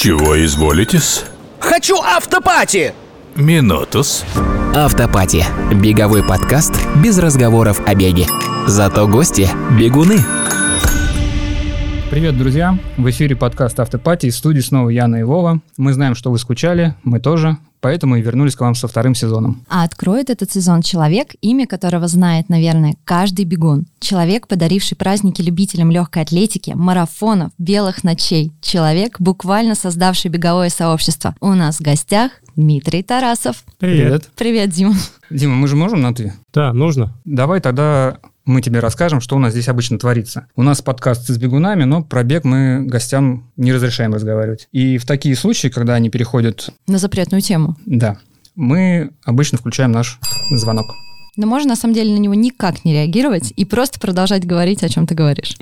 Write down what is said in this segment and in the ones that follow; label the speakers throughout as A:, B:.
A: Чего изволитесь?
B: Хочу автопати!
A: Минутус.
C: Автопати. Беговой подкаст без разговоров о беге. Зато гости – бегуны.
D: Привет, друзья! В эфире подкаст «Автопати» из студии снова Яна и Вова. Мы знаем, что вы скучали, мы тоже, поэтому и вернулись к вам со вторым сезоном.
E: А откроет этот сезон человек, имя которого знает, наверное, каждый бегун. Человек, подаривший праздники любителям легкой атлетики, марафонов, белых ночей. Человек, буквально создавший беговое сообщество. У нас в гостях Дмитрий Тарасов.
D: Привет.
E: Привет, Дима.
D: Дима, мы же можем на «ты»?
F: Да, нужно.
D: Давай тогда мы тебе расскажем, что у нас здесь обычно творится. У нас подкаст с бегунами, но про бег мы гостям не разрешаем разговаривать. И в такие случаи, когда они переходят,
E: На запретную тему.
D: да, мы обычно включаем наш звонок.
E: Но можно на самом деле на него никак не реагировать и просто продолжать говорить, о чем ты говоришь.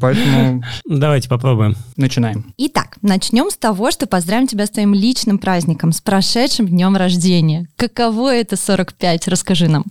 D: Поэтому
F: Давайте попробуем.
D: начинаем.
E: Итак, начнем с того, что поздравим тебя с твоим личным праздником, с прошедшим днем рождения. Каково это 45? Расскажи нам.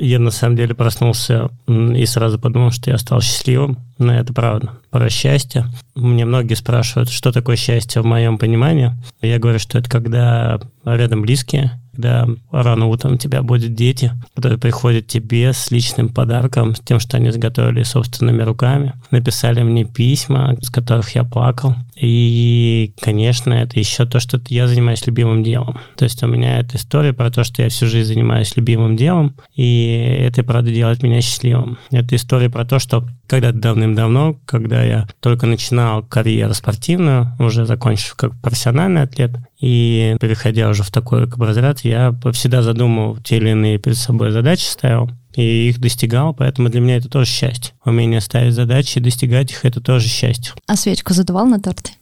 F: Я на самом деле проснулся и сразу подумал, что я стал счастливым. Но это правда. Про счастье. Мне многие спрашивают, что такое счастье в моем понимании. Я говорю, что это когда рядом близкие, когда рано утром у тебя будут дети, которые приходят тебе с личным подарком, с тем, что они изготовили собственными руками, написали мне письма, с которых я плакал. И, конечно, это еще то, что я занимаюсь любимым делом. То есть у меня эта история про то, что я всю жизнь занимаюсь любимым делом, и это, правда, делает меня счастливым. Это история про то, что когда-то давным-давно, когда я только начинал карьеру спортивную, уже закончив как профессиональный атлет, и переходя уже в такой разряд, я всегда задумывал те или иные перед собой задачи ставил, и их достигал, поэтому для меня это тоже счастье. Умение ставить задачи и достигать их – это тоже счастье.
E: А свечку задувал на торте?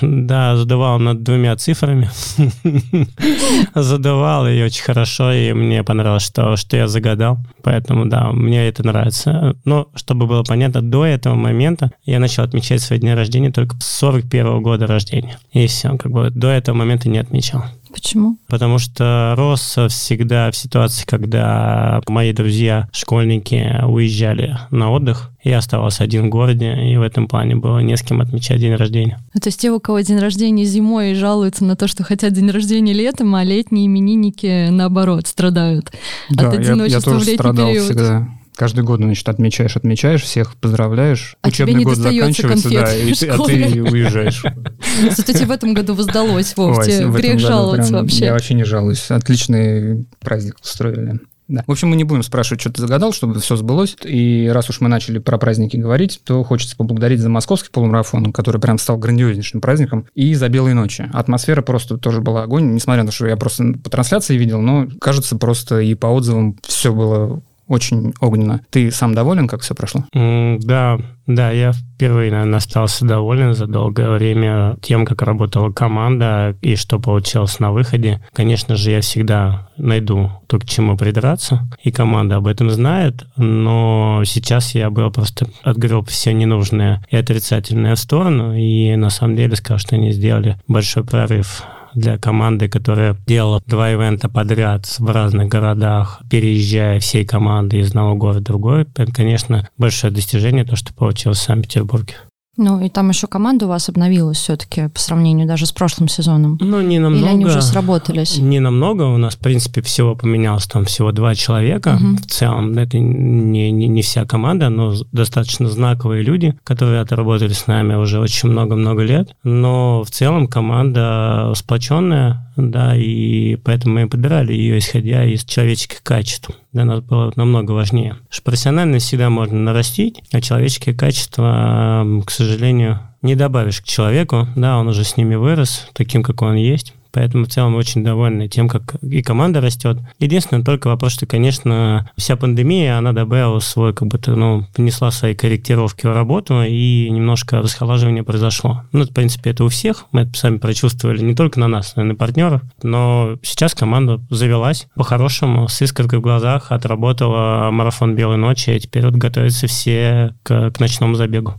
F: Да, задавал над двумя цифрами. Задавал и очень хорошо, и мне понравилось, что, что я загадал. Поэтому, да, мне это нравится. Но, чтобы было понятно, до этого момента я начал отмечать свои дни рождения только с 41 года рождения. И все, как бы до этого момента не отмечал.
E: Почему?
F: Потому что рос всегда в ситуации, когда мои друзья, школьники уезжали на отдых, я оставался один в городе, и в этом плане было не с кем отмечать день рождения.
E: Ну, то есть те, у кого день рождения зимой, жалуются на то, что хотят день рождения летом, а летние именинники, наоборот, страдают
D: Да,
E: от
D: я, я
E: одиночества в
D: тоже
E: летний
D: страдал
E: период.
D: всегда. Каждый год, значит, отмечаешь, отмечаешь, всех поздравляешь.
E: А тебе
D: Учебный
E: не
D: год заканчивается, да, и ты, а ты уезжаешь.
E: Тебе в этом году воздалось, Вов,
D: Ой,
E: тебе
D: в этом
E: грех
D: году
E: жаловаться вообще.
D: Я вообще не жалуюсь. Отличный праздник устроили. Да. В общем, мы не будем спрашивать, что ты загадал, чтобы все сбылось. И раз уж мы начали про праздники говорить, то хочется поблагодарить за московский полумарафон, который прям стал грандиознейшим праздником, и за «Белые ночи». Атмосфера просто тоже была огонь, несмотря на то, что я просто по трансляции видел, но, кажется, просто и по отзывам все было очень огненно. Ты сам доволен, как все прошло?
F: М, Да, да, я впервые, наверное, остался доволен за долгое время тем, как работала команда и что получилось на выходе. Конечно же, я всегда найду то, к чему придраться, и команда об этом знает, но сейчас я был просто отгреб все ненужное и отрицательное в сторону, и на самом деле скажу, что они сделали большой прорыв для команды, которая делала два ивента подряд в разных городах, переезжая всей командой из одного города в другой. Это, конечно, большое достижение, то, что получилось в Санкт-Петербурге.
E: Ну, и там еще команда у вас обновилась все-таки по сравнению даже с прошлым сезоном.
F: Ну, не намного.
E: Или они уже сработались?
F: Не намного. У нас, в принципе, всего поменялось там всего два человека.
E: Мгм.
F: В целом, это не, не, не вся команда, но достаточно знаковые люди, которые отработали с нами уже очень много-много лет. Но в целом команда сплоченная, да, и поэтому мы подбирали ее, исходя из человеческих качеств. Для нас было намного важнее. Что профессиональность всегда можно нарастить, а человеческие качества, к сожалению, не добавишь к человеку, да, он уже с ними вырос, таким, как он есть. Поэтому в целом очень довольны тем, как и команда растет. Единственное только вопрос, что, конечно, вся пандемия, она добавила свой, как бы, ну, внесла свои корректировки в работу, и немножко расхолаживание произошло. Ну, в принципе, это у всех. Мы это сами прочувствовали не только на нас, но и на партнеров. Но сейчас команда завелась по-хорошему, с искоркой в глазах, отработала марафон «Белой ночи», и теперь вот готовятся все к, к ночному забегу.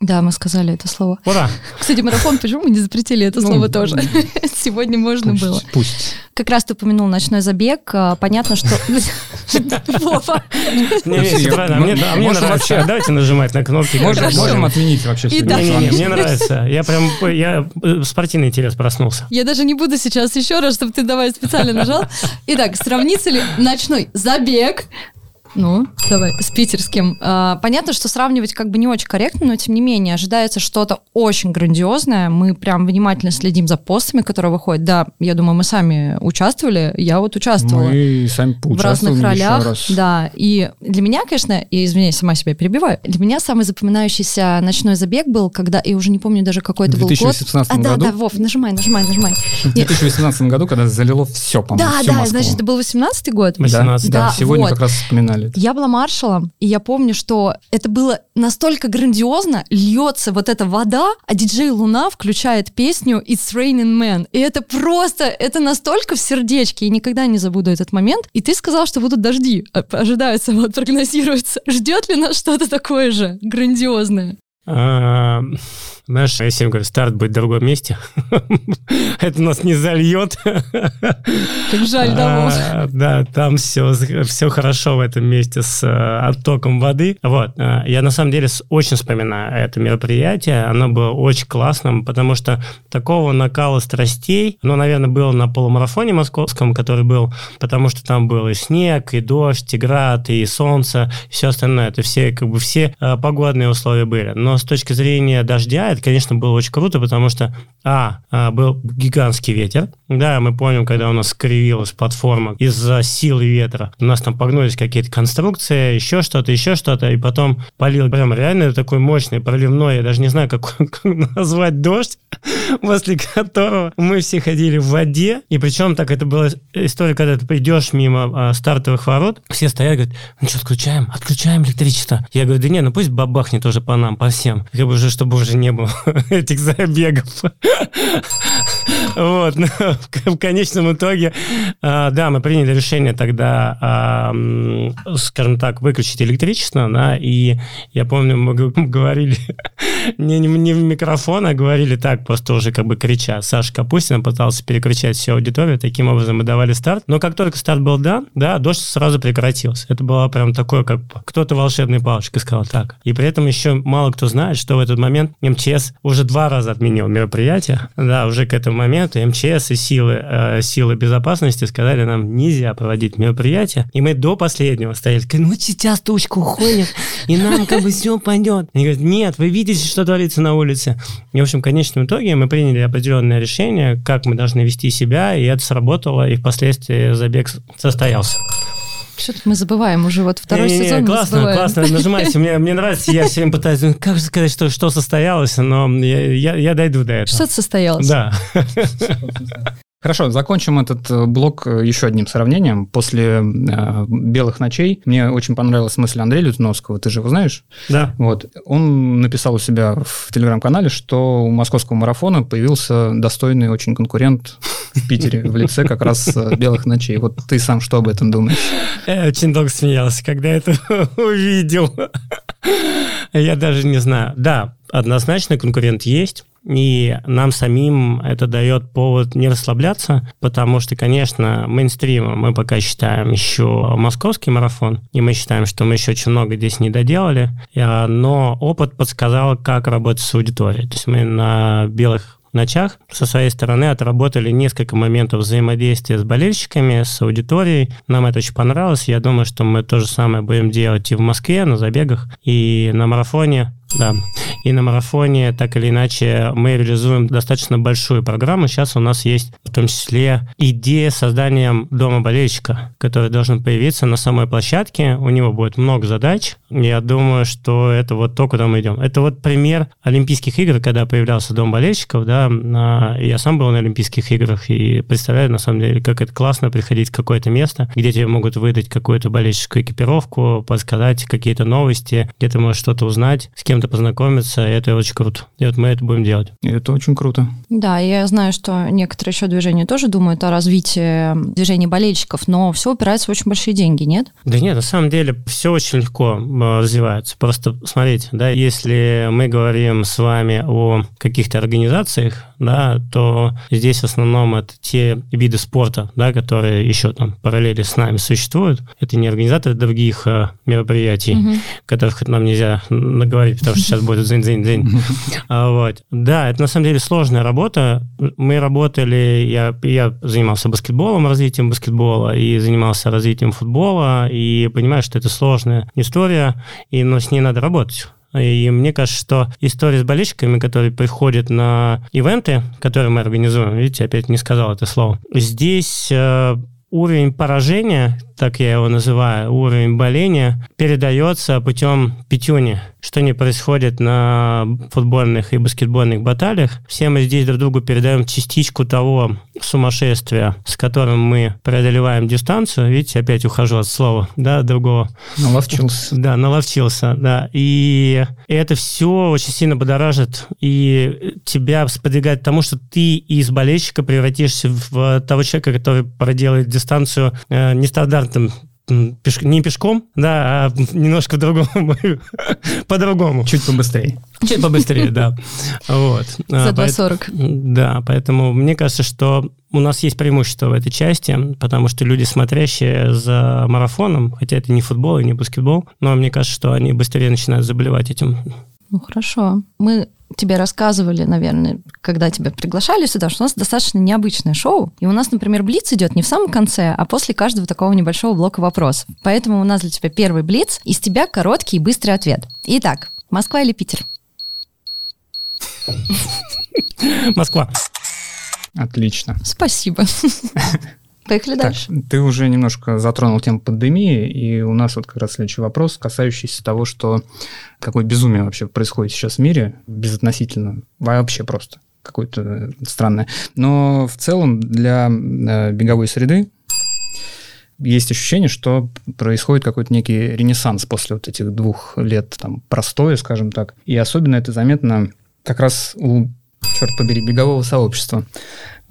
E: Да, мы сказали это слово.
F: Ура!
E: Кстати, марафон, почему мы не запретили это
D: Ну,
E: слово тоже? Сегодня можно
D: Пусть,
E: было.
D: Пусть.
E: Как раз ты упомянул ночной забег. а, Понятно, что... Вова.
F: А мне, а нравится.
D: вообще-
F: Давайте нажимать на кнопки.
D: Можем, отменить вообще
F: мне нравится. Я прям, я э, спортивный интерес проснулся.
E: Я даже не буду сейчас еще раз, чтобы ты давай специально нажал. Итак, сравнится ли ночной забег ну, давай, с питерским. А, понятно, что сравнивать как бы не очень корректно, но тем не менее ожидается что-то очень грандиозное. Мы прям внимательно следим за постами, которые выходят. Да, я думаю, мы сами участвовали. Я вот участвовала.
D: Мы сами
E: в разных
D: еще
E: ролях.
D: раз.
E: Да, и для меня, конечно, и извиняюсь, сама себя перебиваю, для меня самый запоминающийся ночной забег был, когда, я уже не помню даже какой это
D: В
E: был год.
D: 2018
E: а, да,
D: году?
E: да, Вов, нажимай, нажимай, нажимай.
D: В 2018 году, когда залило все, по-моему,
E: Да, да, значит, это был 18-й год.
D: Да,
F: 18,
D: да, сегодня как раз вспоминали. Это.
E: Я была маршалом, и я помню, что это было настолько грандиозно, льется вот эта вода, а диджей Луна включает песню It's Raining Man. И это просто, это настолько в сердечке, я никогда не забуду этот момент. И ты сказал, что будут дожди, а, ожидаются, вот прогнозируется. Ждет ли нас что-то такое же грандиозное?
F: А, Знаешь, я всем говорю, старт будет в другом месте. Это нас не зальет.
E: Как жаль, да,
F: Да, там все, все хорошо в этом месте с э, оттоком воды. Вот. э, Я на самом деле очень вспоминаю это мероприятие. Оно было очень классным, потому что такого накала страстей, ну, наверное, было на полумарафоне московском, который был, потому что там был и снег, и дождь, и град, и солнце, и все остальное. Это все, как бы, все э, погодные условия были. Но с точки зрения дождя, это, конечно, было очень круто, потому что, а, а, был гигантский ветер. Да, мы помним, когда у нас скривилась платформа из-за силы ветра. У нас там погнулись какие-то конструкции, еще что-то, еще что-то, и потом полил прям реально такой мощный проливной, я даже не знаю, как, как назвать дождь, после которого мы все ходили в воде, и причем так это была история, когда ты придешь мимо а, стартовых ворот, все стоят, говорят, ну что, отключаем, отключаем электричество. Я говорю, да не, ну пусть бабахнет тоже по нам, по всем, как бы уже, чтобы уже не было этих забегов. Вот, но в в конечном итоге, а, да, мы приняли решение тогда, а, скажем так, выключить электричество, да, и я помню, мы говорили не, не, в микрофон, а говорили так, просто уже как бы крича. Саша Капустина пытался перекричать всю аудиторию, таким образом мы давали старт. Но как только старт был дан, да, дождь сразу прекратился. Это было прям такое, как кто-то волшебной палочкой сказал так. И при этом еще мало кто знает, что в этот момент МЧС уже два раза отменил мероприятие. Да, уже к этому моменту МЧС и силы, э, силы безопасности сказали нам, нельзя проводить мероприятие. И мы до последнего стояли, ну сейчас тучка уходит, и нам как бы все пойдет. Они говорят, нет, вы видите, что творится на улице. И, в общем, в конечном итоге мы приняли определенное решение, как мы должны вести себя, и это сработало, и впоследствии забег состоялся.
E: Что-то мы забываем уже вот второй
F: Не-не-не,
E: сезон. мы
F: Классно,
E: забываем.
F: классно, нажимайте. Мне, мне нравится, я все время пытаюсь, ну, как же сказать, что, что состоялось, но я, я, я дойду до этого.
E: Что-то состоялось.
F: Да.
D: Хорошо, закончим этот э, блок э, еще одним сравнением. После э, «Белых ночей» мне очень понравилась мысль Андрея Лютновского, ты же его знаешь?
F: Да.
D: Вот. Он написал у себя в телеграм-канале, что у московского марафона появился достойный очень конкурент в Питере в лице как раз э, «Белых ночей». Вот ты сам что об этом думаешь?
F: Я очень долго смеялся, когда это увидел. Я даже не знаю. Да, однозначно конкурент есть. И нам самим это дает повод не расслабляться, потому что, конечно, мейнстримом мы пока считаем еще московский марафон, и мы считаем, что мы еще очень много здесь не доделали, А, но опыт подсказал, как работать с аудиторией. То есть мы на белых ночах со своей стороны отработали несколько моментов взаимодействия с болельщиками, с аудиторией. Нам это очень понравилось. Я думаю, что мы то же самое будем делать и в Москве, на забегах, и на марафоне. Да. И на марафоне, так или иначе, мы реализуем достаточно большую программу. Сейчас у нас есть в том числе идея создания дома болельщика, который должен появиться на самой площадке. У него будет много задач. Я думаю, что это вот то, куда мы идем. Это вот пример Олимпийских игр, когда появлялся дом болельщиков. Да, на- я сам был на Олимпийских играх и представляю, на самом деле, как это классно приходить в какое-то место, где тебе могут выдать какую-то болельщическую экипировку, подсказать какие-то новости, где ты можешь что-то узнать, с кем ты кем-то познакомиться, и это очень круто. И вот мы это будем делать.
D: И это очень круто.
E: Да, я знаю, что некоторые еще движения тоже думают о развитии движения болельщиков, но все упирается в очень большие деньги, нет?
F: Да нет, на самом деле все очень легко развивается. Просто смотрите, да, если мы говорим с вами о каких-то организациях, да, то здесь в основном это те виды спорта, да, которые еще там параллели с нами существуют. Это не организаторы других э, мероприятий, угу. которых нам нельзя наговорить, потому что сейчас будет дзынь-дзынь-дзынь. А, вот. Да, это на самом деле сложная работа. Мы работали, я, я занимался баскетболом, развитием баскетбола, и занимался развитием футбола, и понимаю, что это сложная история, и, но с ней надо работать. И мне кажется, что история с болельщиками, которые приходят на ивенты, которые мы организуем, видите, опять не сказал это слово, здесь э, уровень поражения, так я его называю, уровень боления, передается путем пятюни что не происходит на футбольных и баскетбольных баталиях. Все мы здесь друг другу передаем частичку того сумасшествия, с которым мы преодолеваем дистанцию. Видите, опять ухожу от слова, да, другого.
D: Наловчился.
F: Да, наловчился, да. И это все очень сильно будоражит и тебя сподвигает к тому, что ты из болельщика превратишься в того человека, который проделает дистанцию э, нестандартным пеш... не пешком, да, а немножко другому, по-другому.
D: Чуть побыстрее.
F: Чуть побыстрее, да. Вот.
E: За 2.40.
F: Да, поэтому мне кажется, что у нас есть преимущество в этой части, потому что люди, смотрящие за марафоном, хотя это не футбол и не баскетбол, но мне кажется, что они быстрее начинают заболевать этим.
E: Ну, хорошо. Мы тебе рассказывали, наверное, когда тебя приглашали сюда, что у нас достаточно необычное шоу. И у нас, например, Блиц идет не в самом конце, а после каждого такого небольшого блока вопросов. Поэтому у нас для тебя первый Блиц, из тебя короткий и быстрый ответ. Итак, Москва или Питер?
F: Москва.
D: Отлично.
E: Спасибо. Поехали так, дальше.
D: Ты уже немножко затронул тему пандемии, и у нас вот как раз следующий вопрос, касающийся того, что какое безумие вообще происходит сейчас в мире, безотносительно, вообще просто какое-то странное. Но в целом для э, беговой среды есть ощущение, что происходит какой-то некий ренессанс после вот этих двух лет там простоя, скажем так. И особенно это заметно как раз у, черт побери, бегового сообщества.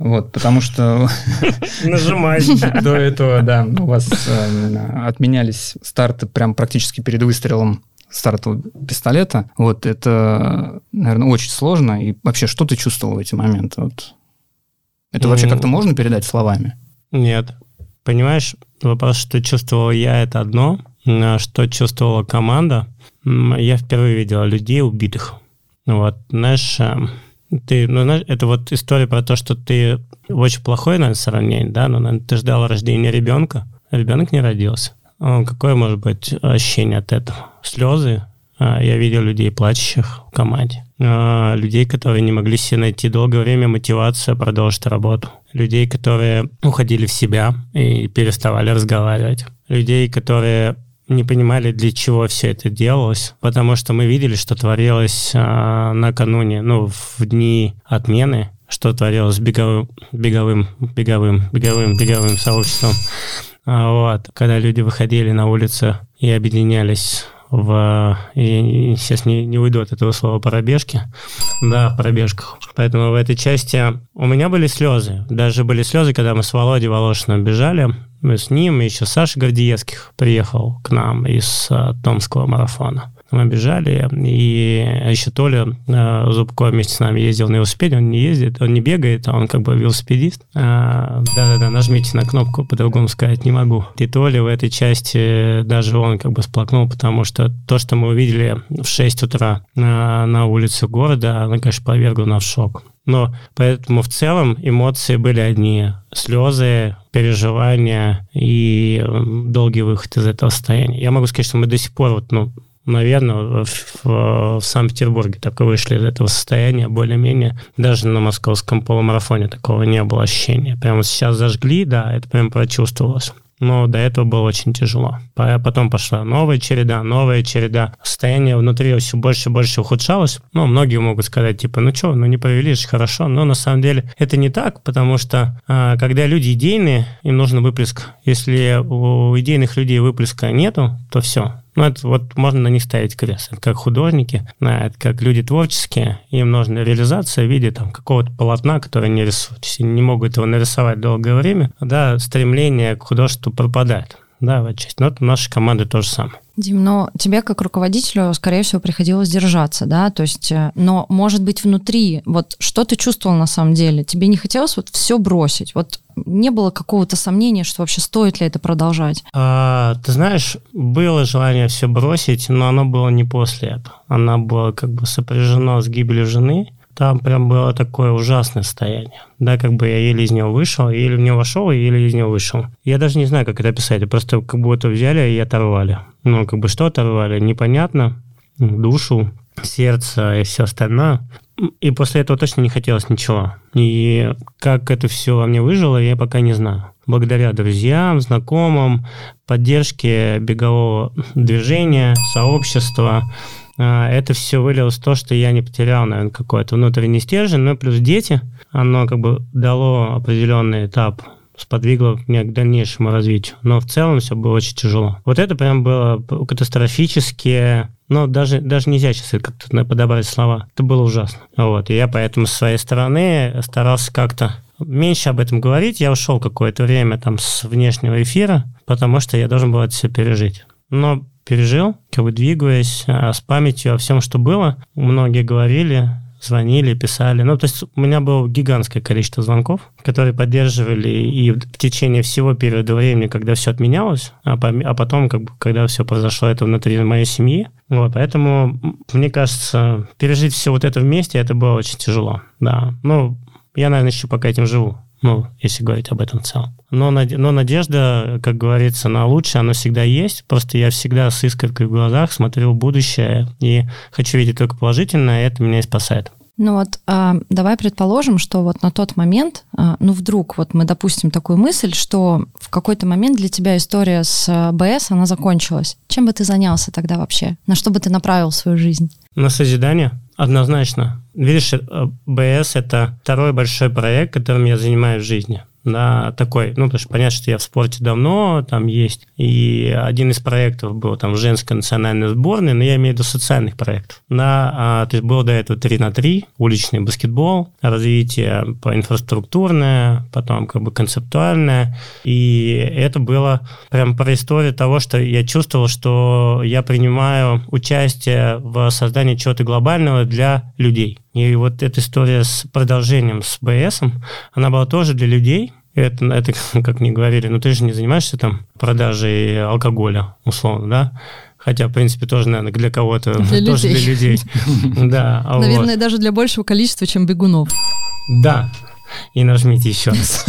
D: Вот, потому что...
F: Нажимай.
D: До этого, да, у вас э, отменялись старты прям практически перед выстрелом старта пистолета. Вот это, наверное, очень сложно. И вообще, что ты чувствовал в эти моменты? Вот. Это вообще как-то можно передать словами?
F: Нет. Понимаешь, вопрос, что чувствовал я, это одно. А что чувствовала команда? Я впервые видел людей убитых. Вот, знаешь, эм, ты, ну, знаешь, это вот история про то, что ты очень плохое, наверное, сравнение, да, но наверное, ты ждал рождения ребенка, а ребенок не родился. Какое может быть ощущение от этого? Слезы. А, я видел людей плачущих в команде. А, людей, которые не могли себе найти долгое время мотивацию продолжить работу. Людей, которые уходили в себя и переставали разговаривать. Людей, которые не понимали, для чего все это делалось, потому что мы видели, что творилось а, накануне, ну, в дни отмены, что творилось с беговым, беговым, беговым, беговым, беговым сообществом. А, вот, когда люди выходили на улицы и объединялись в... Я сейчас не, не уйду от этого слова пробежки. Да, в пробежках. Поэтому в этой части у меня были слезы. Даже были слезы, когда мы с Володей Волошиным бежали. Мы с ним, и еще Саша Гордиевских приехал к нам из а, Томского марафона мы бежали, и еще Толя э, Зубко вместе с нами ездил на велосипеде, он не ездит, он не бегает, а он как бы велосипедист. А, да-да-да, нажмите на кнопку, по-другому сказать не могу. И Толя в этой части, даже он как бы сплакнул, потому что то, что мы увидели в 6 утра на, на улице города, оно, конечно, повергло нас в шок. Но поэтому в целом эмоции были одни. Слезы, переживания и долгий выход из этого состояния. Я могу сказать, что мы до сих пор вот, ну, наверное, в, в Санкт-Петербурге так вышли из этого состояния более-менее. Даже на московском полумарафоне такого не было ощущения. Прямо сейчас зажгли, да, это прям прочувствовалось. Но до этого было очень тяжело. Потом пошла новая череда, новая череда. Состояние внутри все больше и больше ухудшалось. Ну, многие могут сказать, типа, ну что, ну не провели же хорошо. Но на самом деле это не так, потому что а, когда люди идейные, им нужен выплеск. Если у идейных людей выплеска нету, то все, Ну, это вот можно на них ставить крест. Это как художники, это как люди творческие, им нужна реализация в виде там какого-то полотна, которое не рисуют. Они не могут его нарисовать долгое время, да, стремление к художеству пропадает. Да, в отчасти. Но это нашей команды то же самое.
E: Дим, но тебе как руководителю, скорее всего, приходилось держаться, да, то есть, э, но, может быть, внутри, вот что ты чувствовал на самом деле? Тебе не хотелось вот все бросить? Вот не было какого-то сомнения, что вообще стоит ли это продолжать?
F: А, ты знаешь, было желание все бросить, но оно было не после этого. Оно было как бы сопряжено с гибелью жены, там прям было такое ужасное состояние. Да, как бы я еле из него вышел, еле в него вошел, и еле из него вышел. Я даже не знаю, как это описать. Просто как будто взяли и оторвали. Ну, как бы что оторвали, непонятно. Душу, сердце и все остальное. И после этого точно не хотелось ничего. И как это все во мне выжило, я пока не знаю. Благодаря друзьям, знакомым, поддержке бегового движения, сообщества, это все вылилось в то, что я не потерял, наверное, какой-то внутренний стержень, ну, плюс дети, оно как бы дало определенный этап сподвигло меня к дальнейшему развитию. Но в целом все было очень тяжело. Вот это прям было катастрофически, ну, даже, даже нельзя сейчас как-то подобрать слова. Это было ужасно. Вот. И я поэтому с своей стороны старался как-то меньше об этом говорить. Я ушел какое-то время там с внешнего эфира, потому что я должен был это все пережить. Но пережил, как бы двигаясь а, с памятью о всем, что было. Многие говорили, звонили, писали. Ну, то есть у меня было гигантское количество звонков, которые поддерживали и в течение всего периода времени, когда все отменялось, а, а потом, как бы, когда все произошло, это внутри моей семьи. Вот, поэтому, мне кажется, пережить все вот это вместе, это было очень тяжело, да. Ну, я, наверное, еще пока этим живу ну, если говорить об этом в целом. Но, но надежда, как говорится, на лучшее, она всегда есть. Просто я всегда с искоркой в глазах смотрю в будущее и хочу видеть только положительное, и это меня и спасает.
E: Ну вот, а, давай предположим, что вот на тот момент, а, ну вдруг вот мы допустим такую мысль, что в какой-то момент для тебя история с а, БС, она закончилась. Чем бы ты занялся тогда вообще? На что бы ты направил свою жизнь?
F: На созидание. Однозначно. Видишь, э, БС – это второй большой проект, которым я занимаюсь в жизни на такой, ну, потому что понятно, что я в спорте давно, там есть, и один из проектов был там женская национальная сборная, но я имею в виду социальных проектов. На, а, то есть было до этого 3 на 3, уличный баскетбол, развитие по инфраструктурное, потом как бы концептуальное, и это было прям про историю того, что я чувствовал, что я принимаю участие в создании чего-то глобального для людей. И вот эта история с продолжением с БС, она была тоже для людей. Это, это как мне говорили, ну ты же не занимаешься там продажей алкоголя, условно, да? Хотя, в принципе, тоже, наверное, для кого-то, для тоже людей. для людей. Да,
E: Наверное, даже для большего количества, чем бегунов.
F: Да, и нажмите еще раз.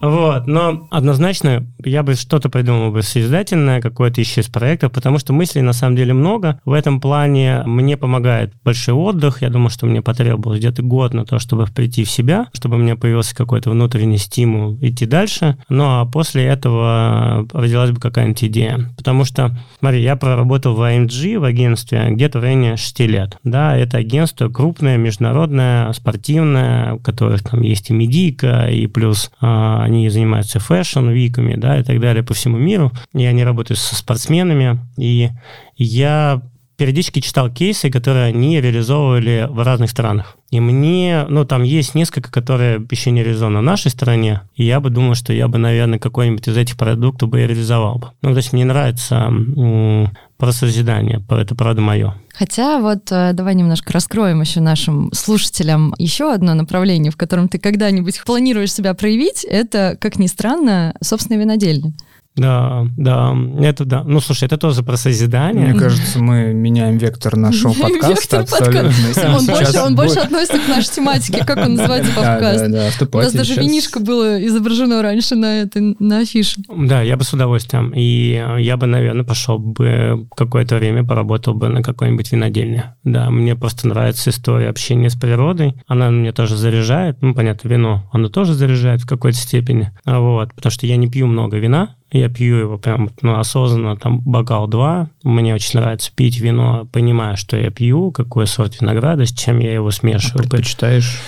F: Вот, но однозначно я бы что-то придумал бы созидательное, какое-то еще из проектов, потому что мыслей на самом деле много. В этом плане мне помогает большой отдых. Я думаю, что мне потребовалось где-то год на то, чтобы прийти в себя, чтобы у меня появился какой-то внутренний стимул идти дальше. Ну а после этого родилась бы какая-нибудь идея. Потому что, смотри, я проработал в AMG, в агентстве, где-то в районе 6 лет. Да, это агентство крупное, международное, спортивное, у которых там есть и медийка, и плюс а, они занимаются fashion week ами, да, и так далее по всему миру. И они работают со спортсменами. И я периодически читал кейсы, которые они реализовывали в разных странах. И мне, ну, там есть несколько, которые еще не реализованы в нашей стране, и я бы думал, что я бы, наверное, какой-нибудь из этих продуктов бы и реализовал бы. Ну, то есть мне нравится м- про созидание, это правда мое.
E: Хотя вот э, давай немножко раскроем еще нашим слушателям еще одно направление, в котором ты когда-нибудь планируешь себя проявить, это, как ни странно, собственное винодельня.
F: Да, да, это да. Ну, слушай, это тоже про созидание.
D: Мне кажется, мы меняем вектор нашего подкаста абсолютно.
E: Он больше, он больше относится к нашей тематике, как он называется подкаст. Да, да, У нас даже винишко было изображено раньше на этой на афише.
F: Да, я бы с удовольствием. И я бы, наверное, пошел бы какое-то время, поработал бы на какой-нибудь винодельне. Да, мне просто нравится история общения с природой. Она меня тоже заряжает. Ну, понятно, вино, оно тоже заряжает в какой-то степени. Вот, потому что я не пью много вина, Я пью его прям ну, осознанно, там бокал два. Мне очень нравится пить вино, понимая, что я пью, какой сорт винограда, с чем я его смешиваю.
D: Предпочитаешь?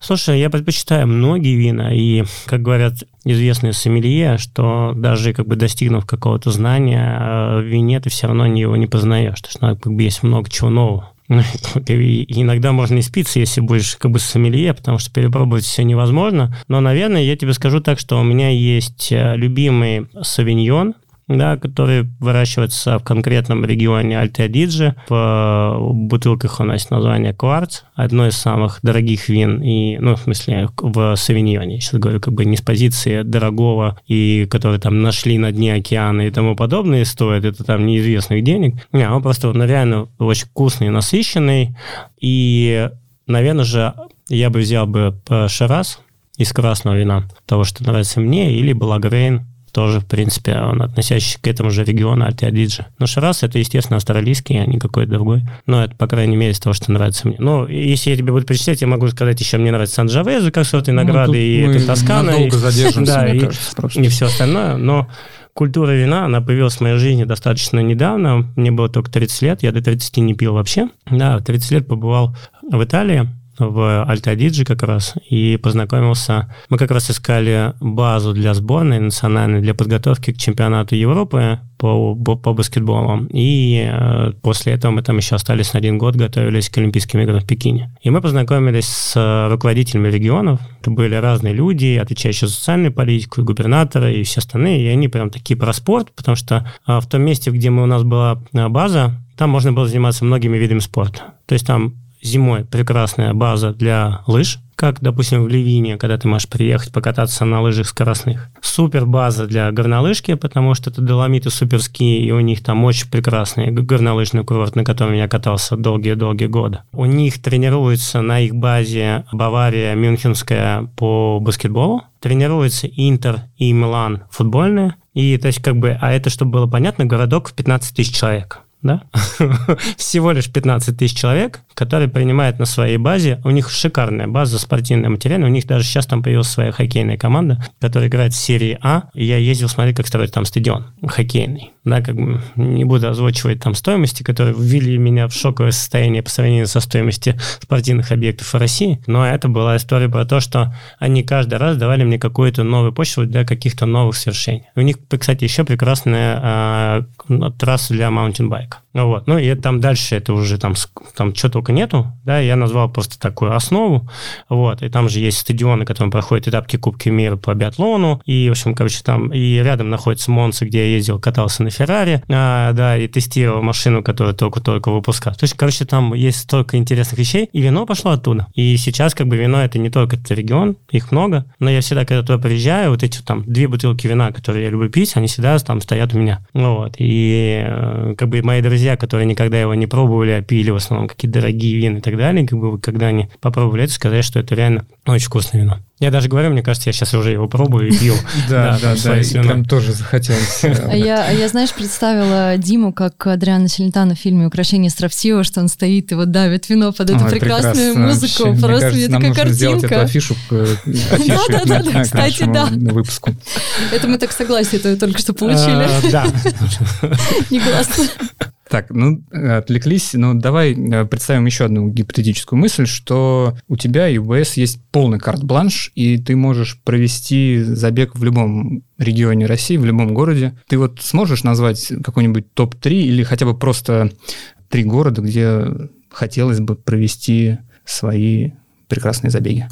F: Слушай, я предпочитаю многие вина, и, как говорят известные сомелье, что даже как бы достигнув какого-то знания э, в вине, ты все равно его не познаешь, потому что как бы есть много чего нового. И иногда можно и спиться, если будешь как бы сомелье, потому что перепробовать все невозможно. Но, наверное, я тебе скажу так, что у меня есть э, любимый савиньон, да, который выращивается в конкретном регионе Альте-Адидже. В бутылках у нас название «Кварц», одно из самых дорогих вин, и, ну, в смысле, в Савиньоне. Сейчас говорю, как бы не с позиции дорогого, и который там нашли на дне океана и тому подобное стоит, это там неизвестных денег. Не, он просто ну, реально очень вкусный, насыщенный, и, наверное же, я бы взял бы Шарас из красного вина, того, что нравится мне, или Балагрейн тоже, в принципе, он относящийся к этому же региону Альтиадиджи. Но Шарас это, естественно, австралийский, а не какой-то другой. Но это, по крайней мере, из того, что нравится мне. Ну, если я тебе буду перечислять, я могу сказать еще, мне нравится Санджавезу, как сорт винограда, ну, и это Тоскана.
D: и,
F: да, и,
D: кажется,
F: и все остальное. Но культура вина, она появилась в моей жизни достаточно недавно. Мне было только 30 лет, я до 30 не пил вообще. Да, 30 лет побывал в Италии, в Альтадидже как раз и познакомился. Мы как раз искали базу для сборной национальной для подготовки к чемпионату Европы по, по баскетболу. И э, после этого мы там еще остались на один год, готовились к Олимпийским играм в Пекине. И мы познакомились с руководителями регионов. Это были разные люди, отвечающие за социальную политику, и губернаторы, и все остальные. И они прям такие про спорт, потому что э, в том месте, где мы, у нас была э, база, там можно было заниматься многими видами спорта. То есть там зимой прекрасная база для лыж, как, допустим, в Ливине, когда ты можешь приехать покататься на лыжах скоростных. Супер база для горнолыжки, потому что это доломиты суперские, и у них там очень прекрасный горнолыжный курорт, на котором я катался долгие-долгие годы. У них тренируется на их базе Бавария Мюнхенская по баскетболу, тренируется Интер и Милан футбольные, и то есть как бы, а это, чтобы было понятно, городок в 15 тысяч человек да? Всего лишь 15 тысяч человек, которые принимают на своей базе. У них шикарная база, спортивная материальная. У них даже сейчас там появилась своя хоккейная команда, которая играет в серии А. И я ездил смотреть, как строить там стадион хоккейный. Да, как бы не буду озвучивать там стоимости, которые ввели меня в шоковое состояние по сравнению со стоимостью спортивных объектов в России. Но это была история про то, что они каждый раз давали мне какую-то новую почву для каких-то новых свершений. У них, кстати, еще прекрасная э, трасса для маунтинбайка. Вот. Ну и там дальше это уже там, там что только нету, да, я назвал просто такую основу, вот, и там же есть стадионы, которые проходят этапки Кубки мира по биатлону, и, в общем, короче, там, и рядом находится Монса, где я ездил, катался на Феррари, а, да, и тестировал машину, которую только-только выпускал. То есть, короче, там есть столько интересных вещей, и вино пошло оттуда. И сейчас, как бы, вино это не только этот регион, их много, но я всегда, когда туда приезжаю, вот эти там две бутылки вина, которые я люблю пить, они всегда там стоят у меня. Вот, и э, как бы мои друзья, которые никогда его не пробовали, а пили в основном какие-то дорогие вины и так далее, как бы когда они попробовали это, сказали, что это реально очень вкусное вино. Я даже говорю, мне кажется, я сейчас уже его пробую и пью.
D: Да, да, да, и прям тоже захотелось.
E: А я, я, знаешь, представила Диму как Адриана Селентана в фильме «Украшение Строптива», что он стоит и вот давит вино под эту прекрасную музыку. Просто мне такая картинка. сделать эту
D: афишу
E: Да, да, да, кстати, да.
D: выпуску.
E: Это мы так согласие только что получили.
F: А, да.
E: Негласно.
D: Так, ну, отвлеклись, но давай э, представим еще одну гипотетическую мысль, что у тебя и УБС есть полный карт-бланш, и ты можешь провести забег в любом регионе России, в любом городе. Ты вот сможешь назвать какой-нибудь топ-3 или хотя бы просто три города, где хотелось бы провести свои прекрасные забеги?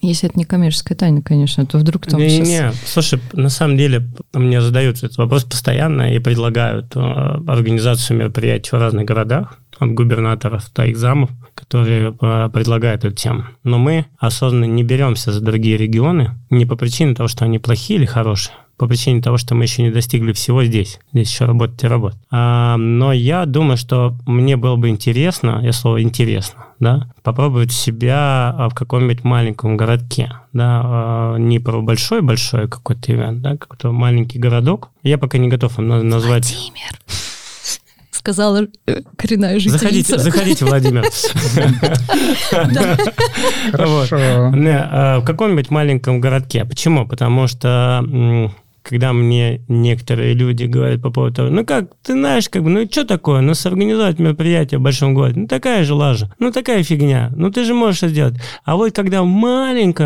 E: Если это не коммерческая тайна, конечно, то вдруг там
F: не,
E: сейчас...
F: Не, слушай, на самом деле мне задают этот вопрос постоянно и предлагают э, организацию мероприятий в разных городах, от губернаторов до их замов, которые э, предлагают эту тему. Но мы осознанно не беремся за другие регионы не по причине того, что они плохие или хорошие, по причине того, что мы еще не достигли всего здесь. Здесь еще работать и работать. А, но я думаю, что мне было бы интересно, я слово интересно, да, попробовать себя в каком-нибудь маленьком городке, да, а, не про большой-большой какой-то ивент, да, какой-то маленький городок. Я пока не готов назвать...
E: Владимир сказала э, коренная жительница.
F: Заходите, заходите, Владимир.
D: Хорошо.
F: А, в каком-нибудь маленьком городке. Почему? Потому что когда мне некоторые люди говорят по поводу того, ну как, ты знаешь, как бы, ну что такое, ну сорганизовать мероприятие в большом городе, ну такая же лажа, ну такая фигня, ну ты же можешь это сделать. А вот когда в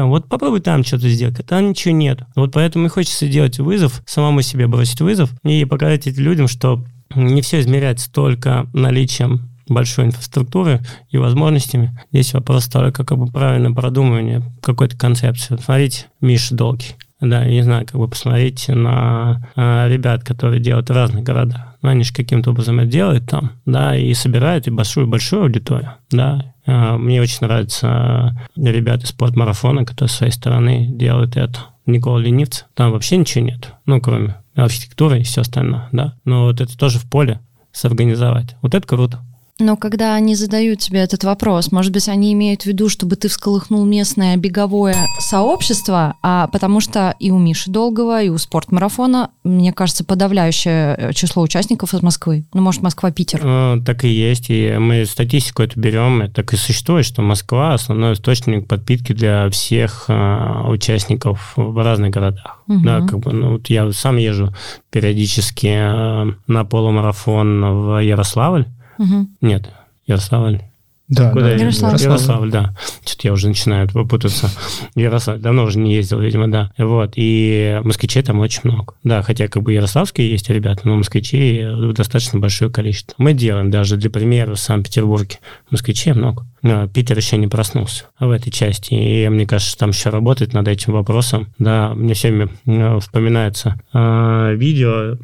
F: вот попробуй там что-то сделать, а там ничего нет. Вот поэтому и хочется делать вызов, самому себе бросить вызов и показать этим людям, что не все измеряется только наличием большой инфраструктуры и возможностями. Здесь вопрос только как бы правильно продумывания какой-то концепции. Смотрите, Миша Долгий. Да, не знаю, как бы посмотрите на э, ребят, которые делают в разных городах. Ну, они же каким-то образом это делают там, да, и собирают и большую-большую аудиторию, да. Э, мне очень нравятся ребята из спортмарафона, которые с своей стороны делают это. Никола Ленивца, там вообще ничего нет, ну, кроме архитектуры и все остальное, да. Но вот это тоже в поле сорганизовать. Вот это круто.
E: Но когда они задают тебе этот вопрос, может быть, они имеют в виду, чтобы ты всколыхнул местное беговое сообщество, а потому что и у Миши Долгого, и у спортмарафона, мне кажется, подавляющее э, число участников из Москвы. Ну, может, Москва-Питер.
F: Э, так и есть, и мы статистику эту берем, и так и существует, что Москва основной источник подпитки для всех э, участников в разных городах. Угу. Да, как бы, ну, вот я сам езжу периодически э, на полумарафон в Ярославль, Угу. Нет, Ярославль.
D: Да,
F: Куда
D: да,
F: я?
E: Ярославль.
F: Ярославль, да. Что-то я уже начинаю попутаться. Ярославль. Давно уже не ездил, видимо, да. Вот. И москвичей там очень много. Да, хотя как бы ярославские есть ребята, но москвичей достаточно большое количество. Мы делаем даже для примера в Санкт-Петербурге. Москвичей много. Но Питер еще не проснулся в этой части. И мне кажется, там еще работает над этим вопросом. Да, мне все время э, вспоминается э, видео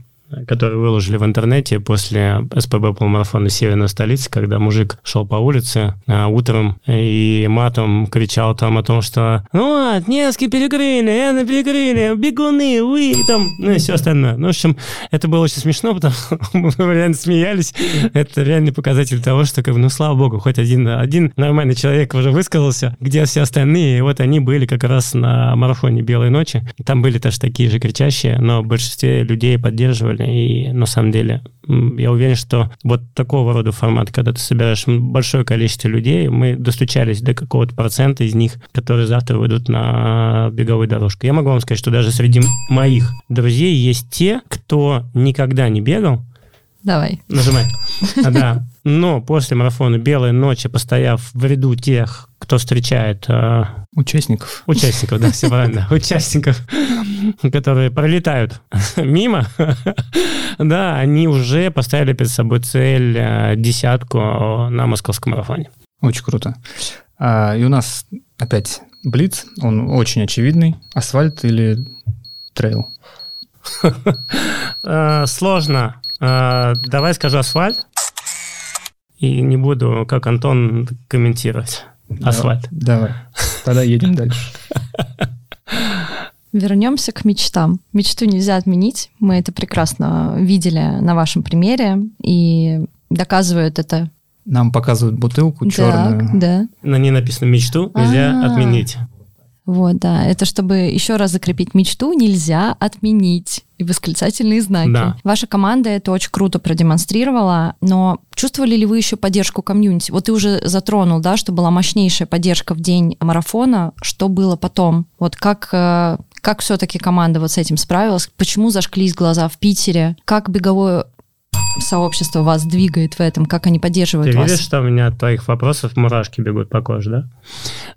F: которые выложили в интернете после СПБ полумарафона «Северная столица», когда мужик шел по улице а, утром и матом кричал там о том, что «Ну вот, Невский перекрыли, это перекрыли, бегуны, вы там», ну и все остальное. Ну, в общем, это было очень смешно, потому что мы реально смеялись. Это реальный показатель того, что, как ну, слава богу, хоть один, один нормальный человек уже высказался, где все остальные, и вот они были как раз на марафоне «Белой ночи». Там были тоже такие же кричащие, но большинстве людей поддерживали и на самом деле я уверен, что вот такого рода формат, когда ты собираешь большое количество людей, мы достучались до какого-то процента из них, которые завтра выйдут на беговую дорожку. Я могу вам сказать, что даже среди моих друзей есть те, кто никогда не бегал,
E: Давай.
F: Нажимай. А, да. Но после марафона «Белая ночь», постояв в ряду тех, кто встречает... Э,
D: участников.
F: Участников, да, все правильно. Участников, которые пролетают мимо, да, они уже поставили перед собой цель э, десятку на московском марафоне.
D: Очень круто. А, и у нас опять Блиц, он очень очевидный. Асфальт или трейл?
F: Э, сложно а, давай скажу асфальт. И не буду, как Антон, комментировать. Асфальт.
D: Давай. Тогда едем дальше.
E: Вернемся к мечтам. Мечту нельзя отменить. Мы это прекрасно видели на вашем примере. И доказывают это.
D: Нам показывают бутылку черную.
E: Так, да.
F: На ней написано «Мечту нельзя А-а-а. отменить».
E: Вот, да. Это чтобы еще раз закрепить мечту, нельзя отменить. И восклицательные знаки. Да. Ваша команда это очень круто продемонстрировала, но чувствовали ли вы еще поддержку комьюнити? Вот ты уже затронул, да, что была мощнейшая поддержка в день марафона. Что было потом? Вот как э, как все-таки команда вот с этим справилась? Почему зажглись глаза в Питере? Как беговое сообщество вас двигает в этом, как они поддерживают
F: Ты
E: вас.
F: Ты видишь, что у меня от твоих вопросов мурашки бегут по коже, да?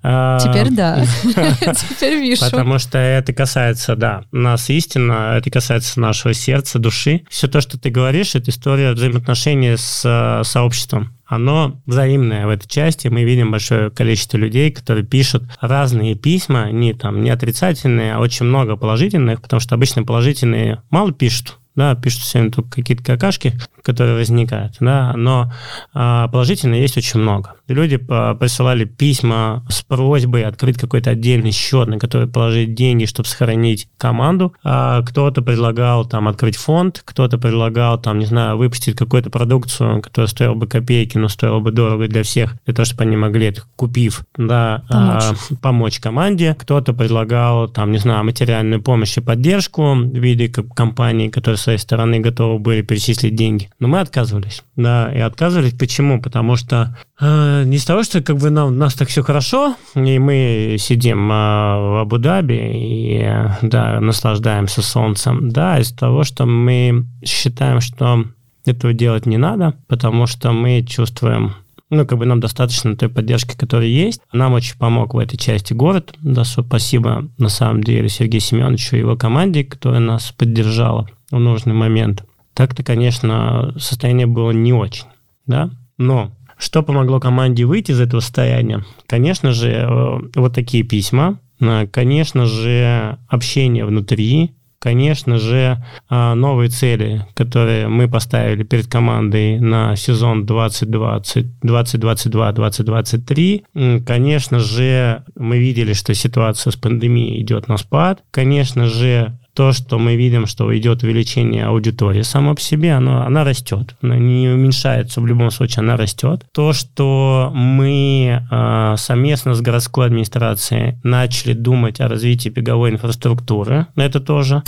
E: А, Теперь да. Теперь вижу.
F: Потому что это касается, да, нас истинно, это касается нашего сердца, души. Все то, что ты говоришь, это история взаимоотношений с э, сообществом оно взаимное в этой части. Мы видим большое количество людей, которые пишут разные письма, не там не отрицательные, а очень много положительных, потому что обычно положительные мало пишут, да, пишут все время только какие-то какашки, которые возникают, да, но а, положительно есть очень много. Люди присылали письма с просьбой открыть какой-то отдельный счет, на который положить деньги, чтобы сохранить команду. А кто-то предлагал там открыть фонд, кто-то предлагал там, не знаю, выпустить какую-то продукцию, которая стоила бы копейки, но стоила бы дорого для всех, для того, чтобы они могли это, купив, да, помочь, а, помочь команде. Кто-то предлагал там, не знаю, материальную помощь и поддержку в виде компании, которая своей стороны готовы были перечислить деньги. Но мы отказывались. Да, и отказывались почему? Потому что э, не из того, что как бы нам, у нас так все хорошо, и мы сидим э, в Абу-Даби и да, наслаждаемся солнцем, да, из того, что мы считаем, что этого делать не надо, потому что мы чувствуем ну, как бы нам достаточно той поддержки, которая есть. Нам очень помог в этой части город. Да, спасибо на самом деле Сергею Семеновичу и его команде, которая нас поддержала в нужный момент. Так-то, конечно, состояние было не очень, да, но что помогло команде выйти из этого состояния? Конечно же, э, вот такие письма, э, конечно же, общение внутри, конечно же, а, новые цели, которые мы поставили перед командой на сезон 2020, 2022, 2023. Конечно же, мы видели, что ситуация с пандемией идет на спад. Конечно же, то, что мы видим, что идет увеличение аудитории само по себе, оно, она растет. Она не уменьшается, в любом случае она растет. То, что мы э, совместно с городской администрацией начали думать о развитии беговой инфраструктуры, это тоже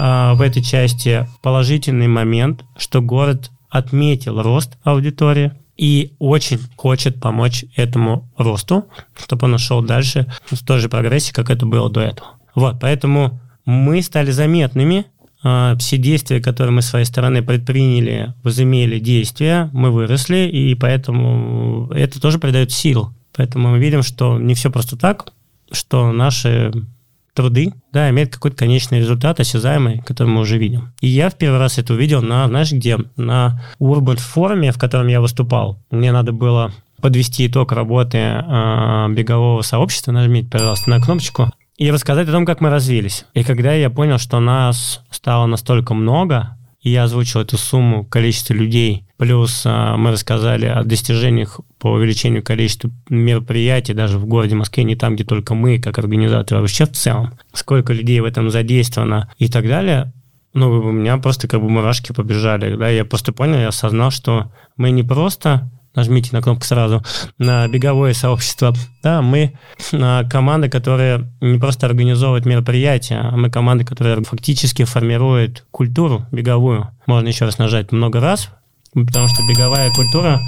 F: э, в этой части положительный момент, что город отметил рост аудитории, и очень хочет помочь этому росту, чтобы он шел дальше в той же прогрессии, как это было до этого. Вот, поэтому мы стали заметными. А, все действия, которые мы с своей стороны предприняли, возымели действия, мы выросли, и поэтому это тоже придает сил. Поэтому мы видим, что не все просто так, что наши труды, да, имеют какой-то конечный результат, осязаемый, который мы уже видим. И я в первый раз это увидел на, знаешь, где? На Urban форуме, в котором я выступал. Мне надо было подвести итог работы э, бегового сообщества, нажмите, пожалуйста, на кнопочку и рассказать о том, как мы развились. И когда я понял, что нас стало настолько много, и я озвучил эту сумму количества людей, плюс а, мы рассказали о достижениях по увеличению количества мероприятий даже в городе Москве, не там, где только мы, как организаторы, а вообще в целом, сколько людей в этом задействовано и так далее, ну, у меня просто как бы мурашки побежали, да, я просто понял, я осознал, что мы не просто нажмите на кнопку сразу, на беговое сообщество. Да, мы команда, которая не просто организовывает мероприятия, а мы команда, которая фактически формирует культуру беговую. Можно еще раз нажать много раз, потому что беговая культура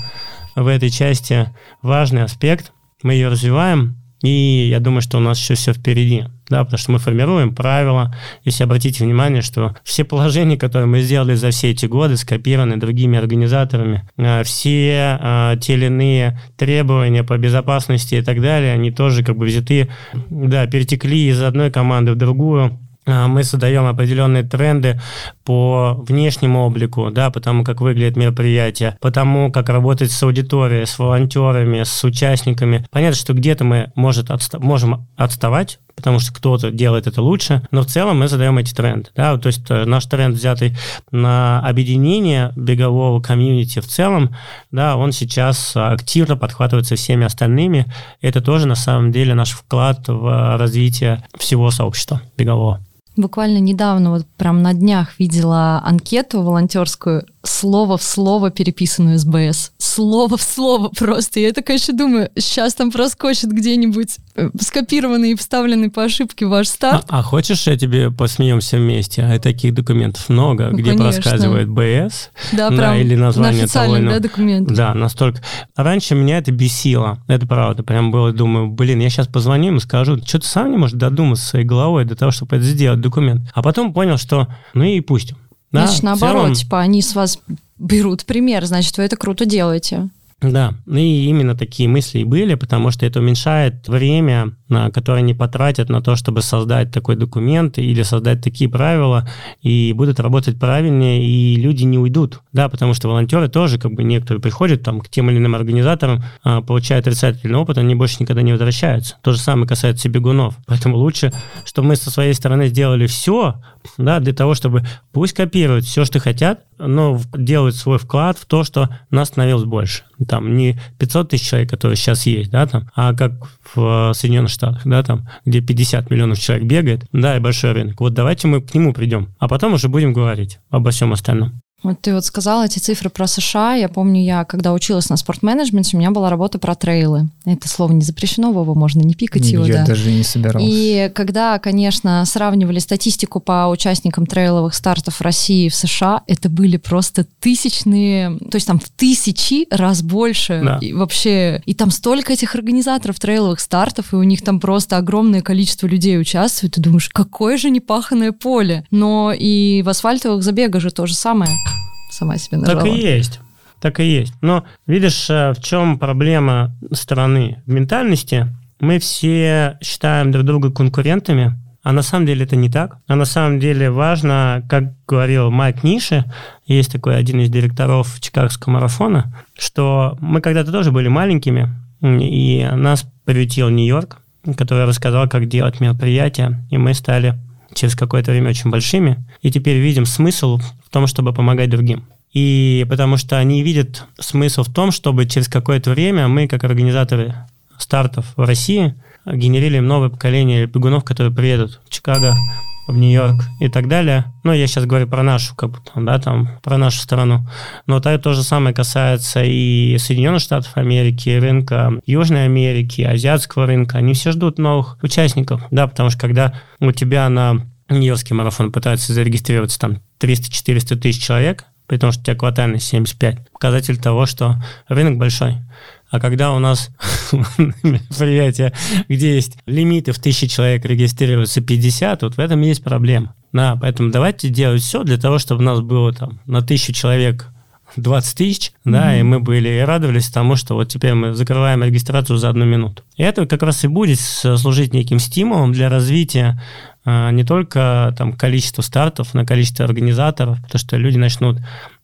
F: в этой части важный аспект. Мы ее развиваем, и я думаю, что у нас еще все впереди да, потому что мы формируем правила. Если обратите внимание, что все положения, которые мы сделали за все эти годы, скопированы другими организаторами, а, все а, те или иные требования по безопасности и так далее, они тоже как бы взяты, да, перетекли из одной команды в другую. А, мы создаем определенные тренды по внешнему облику, да, потому как выглядит мероприятие, потому как работать с аудиторией, с волонтерами, с участниками. Понятно, что где-то мы может отста- можем отставать, потому что кто-то делает это лучше, но в целом мы задаем эти тренды. Да? То есть э, наш тренд, взятый на объединение бегового комьюнити в целом, да, он сейчас активно подхватывается всеми остальными. Это тоже на самом деле наш вклад в развитие всего сообщества бегового.
E: Буквально недавно, вот прям на днях видела анкету волонтерскую, слово в слово переписанную с БС. Слово в слово просто. Я такая еще думаю, сейчас там проскочит где-нибудь э, скопированный и вставленный по ошибке ваш старт.
F: А, а хочешь, я тебе посмеемся вместе? А таких документов много, ну, где конечно. проскальзывает БС
E: да, да, или название на того да, документ.
F: Да, настолько. Раньше меня это бесило, это правда. Прям было, думаю, блин, я сейчас позвоню ему, скажу, что ты сам не можешь додуматься своей головой до того, чтобы это сделать документ. А потом понял, что ну и пусть.
E: Да, значит, наоборот, целом... типа, они с вас берут пример, значит, вы это круто делаете.
F: Да, ну и именно такие мысли и были, потому что это уменьшает время, которое они потратят на то, чтобы создать такой документ или создать такие правила, и будут работать правильнее, и люди не уйдут. Да, потому что волонтеры тоже, как бы некоторые приходят там к тем или иным организаторам, а, получают отрицательный опыт, они больше никогда не возвращаются. То же самое касается бегунов. Поэтому лучше, чтобы мы со своей стороны сделали все, да, для того, чтобы пусть копируют все, что хотят, но делают свой вклад в то, что нас становилось больше. Там не 500 тысяч человек, которые сейчас есть, да, там, а как в Соединенных Штатах, да, там, где 50 миллионов человек бегает, да, и большой рынок. Вот давайте мы к нему придем, а потом уже будем говорить обо всем остальном.
E: Вот ты вот сказала эти цифры про США. Я помню, я когда училась на спортменеджменте, у меня была работа про трейлы. Это слово не запрещено, Вова, можно не пикать его,
D: Я
E: да.
D: даже не собирался.
E: И когда, конечно, сравнивали статистику по участникам трейловых стартов в России и в США, это были просто тысячные, то есть там в тысячи раз больше.
F: Да.
E: И вообще, и там столько этих организаторов трейловых стартов, и у них там просто огромное количество людей участвует. Ты думаешь, какое же непаханное поле. Но и в асфальтовых забегах же то же самое. Сама себе нажала.
F: Так и есть. Так и есть. Но видишь, э, в чем проблема страны? В ментальности мы все считаем друг друга конкурентами, а на самом деле это не так. А на самом деле важно, как говорил Майк Ниши, есть такой один из директоров Чикагского марафона, что мы когда-то тоже были маленькими, и нас приютил Нью-Йорк, который рассказал, как делать мероприятия, и мы стали через какое-то время очень большими, и теперь видим смысл в том, чтобы помогать другим. И потому что они видят смысл в том, чтобы через какое-то время мы, как организаторы стартов в России, генерили новое поколение бегунов, которые приедут в Чикаго, в Нью-Йорк и так далее. Ну, я сейчас говорю про нашу, как бы, да, там, про нашу страну. Но то, то же самое касается и Соединенных Штатов Америки, рынка Южной Америки, азиатского рынка. Они все ждут новых участников, да, потому что когда у тебя на Нью-Йоркский марафон пытаются зарегистрироваться там 300-400 тысяч человек, при том, что у тебя квартальность 75, показатель того, что рынок большой. А когда у нас мероприятие, где есть лимиты в тысячи человек регистрируется 50, вот в этом есть проблема. Да, поэтому давайте делать все для того, чтобы у нас было там на тысячу человек 20 тысяч, да, и мы были и радовались тому, что вот теперь мы закрываем регистрацию за одну минуту. И это как раз и будет служить неким стимулом для развития а, не только там количества стартов, но количество организаторов, потому что люди начнут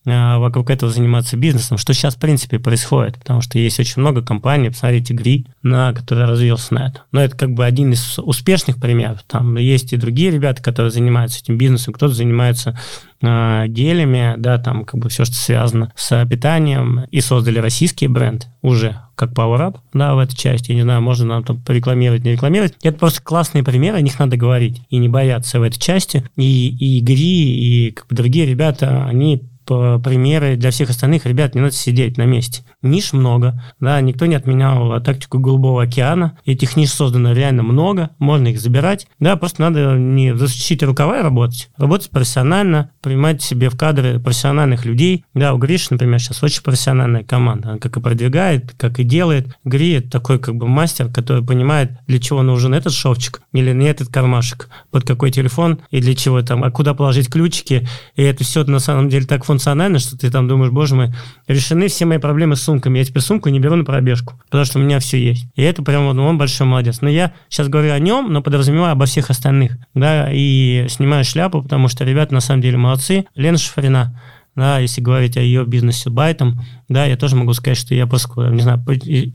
F: вокруг этого заниматься бизнесом, что сейчас, в принципе, происходит, потому что есть очень много компаний, посмотрите, Гри, на который развился на это. Но это как бы один из успешных примеров. Там есть и другие ребята, которые занимаются этим бизнесом, кто-то занимается э, гелями, да, там как бы все, что связано с питанием, и создали российский бренд уже, как Power Up, да, в этой части. Я не знаю, можно нам там порекламировать, не рекламировать. Это просто классные примеры, о них надо говорить и не бояться в этой части. И, и Гри, и как бы другие ребята, они примеры для всех остальных. Ребят, не надо сидеть на месте. Ниш много, да, никто не отменял тактику Голубого океана. Этих ниш создано реально много, можно их забирать. Да, просто надо не засучить рукава и работать. Работать профессионально, принимать себе в кадры профессиональных людей. Да, у Гриши, например, сейчас очень профессиональная команда. Она как и продвигает, как и делает. Гри – такой как бы мастер, который понимает, для чего нужен этот шовчик или не этот кармашек, под какой телефон и для чего там, а куда положить ключики. И это все на самом деле так функционально, что ты там думаешь, боже мой, решены все мои проблемы с сумками. Я теперь сумку не беру на пробежку, потому что у меня все есть. И это прям ну, он большой молодец. Но я сейчас говорю о нем, но подразумеваю обо всех остальных. Да, и снимаю шляпу, потому что ребята на самом деле молодцы. Лена Шафарина, да, если говорить о ее бизнесе байтом, да, я тоже могу сказать, что я просто, не знаю,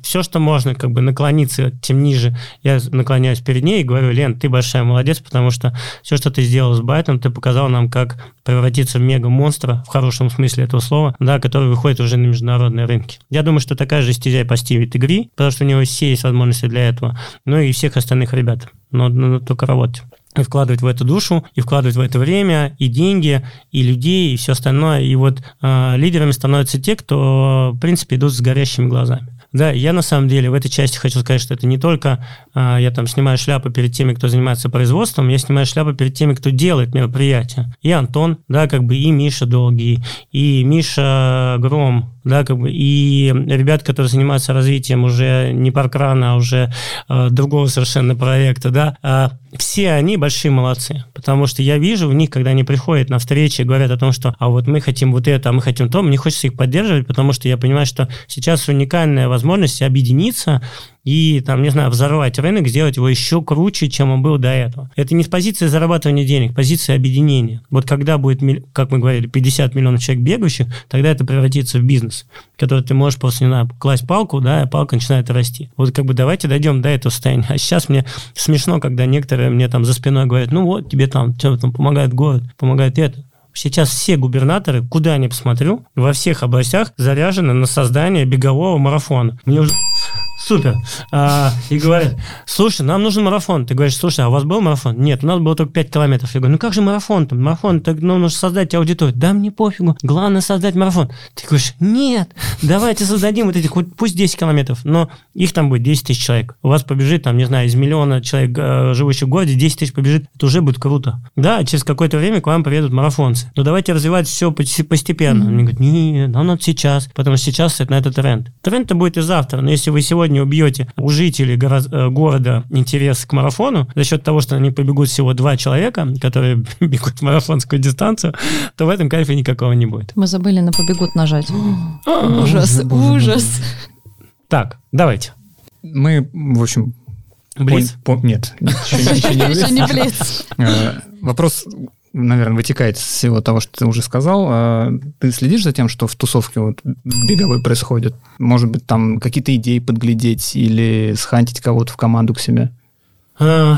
F: все, что можно, как бы наклониться тем ниже, я наклоняюсь перед ней и говорю, Лен, ты большая молодец, потому что все, что ты сделал с байтом, ты показал нам, как превратиться в мега-монстра, в хорошем смысле этого слова, да, который выходит уже на международные рынки. Я думаю, что такая же стезя по Стиви Тигри, потому что у него все есть возможности для этого, ну и всех остальных ребят. Но надо только работать и вкладывать в эту душу, и вкладывать в это время, и деньги, и людей, и все остальное. И вот э, лидерами становятся те, кто, в принципе, идут с горящими глазами. Да, я на самом деле в этой части хочу сказать, что это не только а, я там снимаю шляпу перед теми, кто занимается производством, я снимаю шляпу перед теми, кто делает мероприятия. И Антон, да, как бы и Миша Долгий, и Миша Гром, да, как бы, и ребят, которые занимаются развитием уже не паркрана, а уже э, другого совершенно проекта, да, э, все они большие молодцы, потому что я вижу в них, когда они приходят на встречи говорят о том, что а вот мы хотим вот это, а мы хотим то, мне хочется их поддерживать, потому что я понимаю, что сейчас уникальная возможность объединиться и, там, не знаю, взорвать рынок, сделать его еще круче, чем он был до этого. Это не с позиции зарабатывания денег, позиция объединения. Вот когда будет, как мы говорили, 50 миллионов человек бегающих, тогда это превратится в бизнес, который ты можешь просто, не знаю, класть палку, да, и палка начинает расти. Вот как бы давайте дойдем до этого состояния. А сейчас мне смешно, когда некоторые мне там за спиной говорят, ну вот, тебе там, что там, помогает город, помогает это. Сейчас все губернаторы, куда ни посмотрю, во всех областях заряжены на создание бегового марафона. Мне уже Супер. А, и говорят, слушай, нам нужен марафон. Ты говоришь, слушай, а у вас был марафон? Нет, у нас было только 5 километров. Я говорю, ну как же марафон-то? Марафон, так ну, нужно создать аудиторию. Да мне пофигу, главное создать марафон. Ты говоришь, нет, давайте создадим вот эти, хоть пусть 10 километров, но их там будет 10 тысяч человек. У вас побежит там, не знаю, из миллиона человек, э, живущих в городе, 10 тысяч побежит. Это уже будет круто. Да, через какое-то время к вам приедут марафонцы. Но давайте развивать все постепенно. Mm-hmm. Они говорят, нет, нам надо сейчас, потому что сейчас это, на это тренд. Тренд-то будет и завтра, но если вы сегодня убьете у жителей горо- э, города интерес к марафону за счет того, что они побегут всего два человека, которые бегут марафонскую дистанцию, то в этом кайфа никакого не будет.
E: Мы забыли на побегут нажать. Ужас, ужас.
F: Так, давайте.
D: Мы, в общем...
F: Блиц?
D: пон- пон- Нет, еще, еще не
E: не
D: блиц. Э, Вопрос, наверное, вытекает из всего того, что ты уже сказал. А Ты следишь за тем, что в тусовке вот беговой происходит? Может быть, там какие-то идеи подглядеть или схантить кого-то в команду к себе?
F: Э,